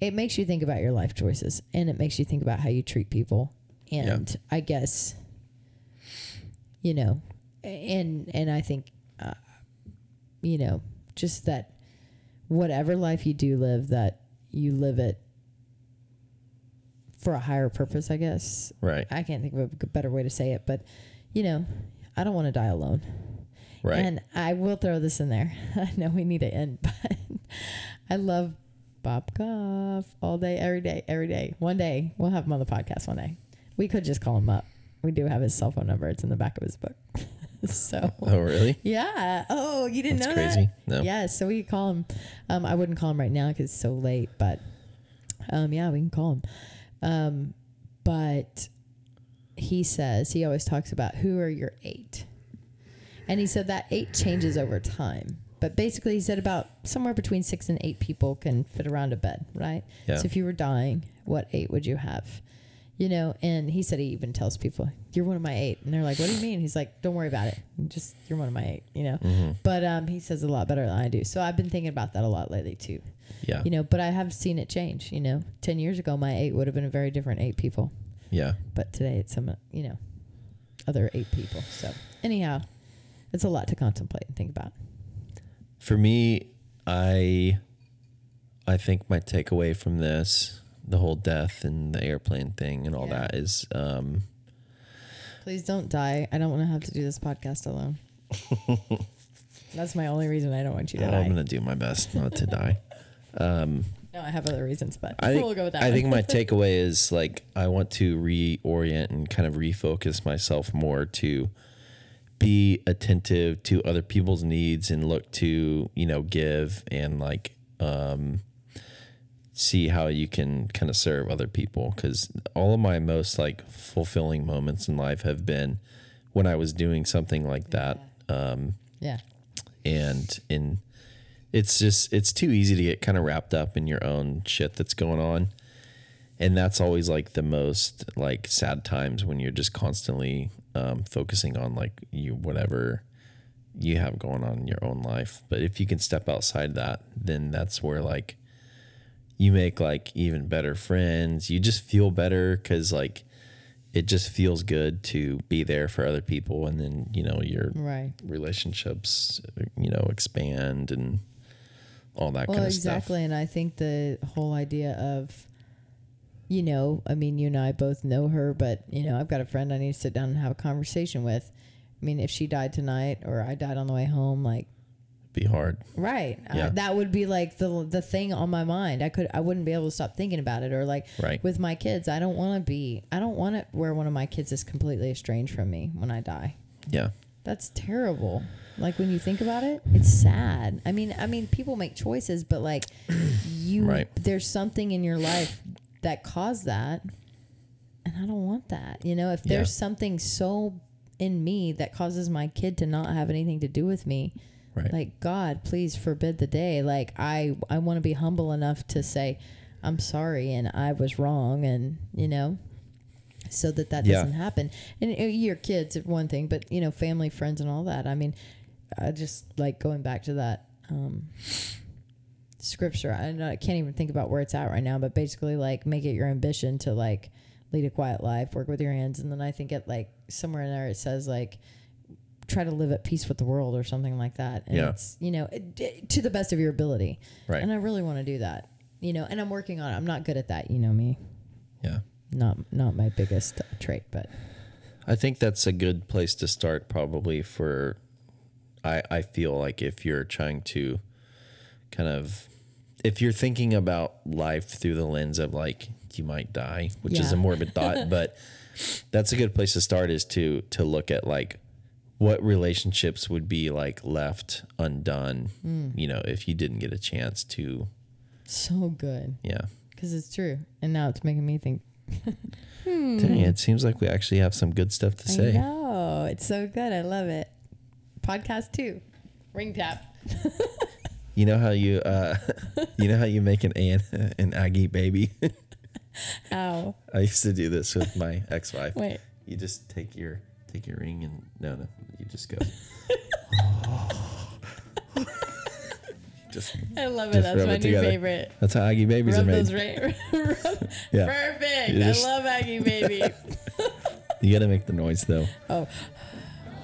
It makes you think about your life choices, and it makes you think about how you treat people, and I guess, you know, and and I think, uh, you know, just that whatever life you do live, that you live it for a higher purpose, I guess. Right. I can't think of a better way to say it, but you know, I don't want to die alone. Right. And I will throw this in there. I know we need to end, but I love Bob Goff all day, every day, every day. One day we'll have him on the podcast. One day we could just call him up. We do have his cell phone number. It's in the back of his book. so oh, really? yeah. Oh, you didn't That's know crazy. that? No. Yeah. So we could call him. Um, I wouldn't call him right now because it's so late, but um, yeah, we can call him. Um, but he says he always talks about who are your eight, and he said that eight changes over time. But basically, he said about somewhere between six and eight people can fit around a bed, right? Yeah. So if you were dying, what eight would you have? You know, and he said he even tells people, "You're one of my eight. and they're like, "What do you mean?" He's like, "Don't worry about it. Just you're one of my eight. You know. Mm-hmm. But um, he says a lot better than I do. So I've been thinking about that a lot lately too. Yeah. You know, but I have seen it change. You know, ten years ago, my eight would have been a very different eight people, Yeah. but today it's some, you know, other eight people. So anyhow, it's a lot to contemplate and think about. For me, I I think my takeaway from this, the whole death and the airplane thing and all Yeah. that is um Please don't die. I don't want to have to do this podcast alone. That's my only reason I don't want you to I'm gonna do my best not to die. Um No, I have other reasons, but I think we'll go with that. I one. think my takeaway is like I want to reorient and kind of refocus myself more to be attentive to other people's needs and look to you know give and like um see how you can kind of serve other people. Because all of my most like fulfilling moments in life have been when I was doing something like that um yeah, and in it's just it's too easy to get kind of wrapped up in your own shit that's going on. And that's always like the most like sad times when you're just constantly um, focusing on like you whatever you have going on in your own life but if you can step outside that then that's where like you make like even better friends you just feel better because like it just feels good to be there for other people and then you know your right. relationships you know expand and all that Well, kind of stuff. exactly, and I think the whole idea of, you know, I mean, you and I both know her, but you know, I've got a friend I need to sit down and have a conversation with. I mean, if she died tonight or I died on the way home, like be hard Right. Yeah. Uh, that would be like the the thing on my mind. I could I wouldn't be able to stop thinking about it or like Right. with my kids, I don't want to be I don't want it where one of my kids is completely estranged from me when I die. yeah That's terrible. Like when you think about it, it's sad. I mean, I mean people make choices, but like you Right. there's something in your life that caused that and I don't want that. You know, if Yeah. there's something so in me that causes my kid to not have anything to do with me, right like god please forbid the day like i i want to be humble enough to say i'm sorry and i was wrong and you know so that that Yeah. doesn't happen and uh, your kids are one thing but you know family friends and all that i mean i just like going back to that um scripture I, know, I can't even think about where it's at right now but basically like make it your ambition to like lead a quiet life work with your hands and then i think it like somewhere in there it says like try to live at peace with the world or something like that. And Yeah. it's, you know, it- it- to the best of your ability. Right. And I really want to do that, you know, and I'm working on it. I'm not good at that. You know me, yeah not, not my biggest trait, but i think that's a good place to start probably for i i feel like if you're trying to kind of if you're thinking about life through the lens of like you might die which is a morbid thought but that's a good place to start is to to look at like what relationships would be like left undone hmm. you know if you didn't get a chance to so good yeah because it's true. And now it's making me think, hmm. Dang, it seems like we actually have some good stuff to I say Oh, it's so good. I love it. Podcast two, ring tap. You know how you uh you know how you make an an, an Aggie baby? Ow. I used to do this with my ex-wife. Wait. You just take your take your ring and no no, you just go. just I love it. That's my it new together. favorite. that's how Aggie babies Rub are made. right. Rub- Yeah. Perfect. Just- I love Aggie babies. You got to make the noise though. oh,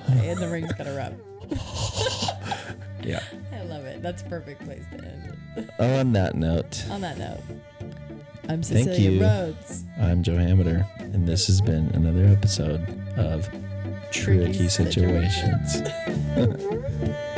and the ring's gonna rub. Yeah. I love it. That's a perfect place to end it. On that note, On that note, I'm Thank Cecilia you. Rhodes. I'm Joe Hammeter, and this has been another episode of Tricky Tricky Situations. Situations.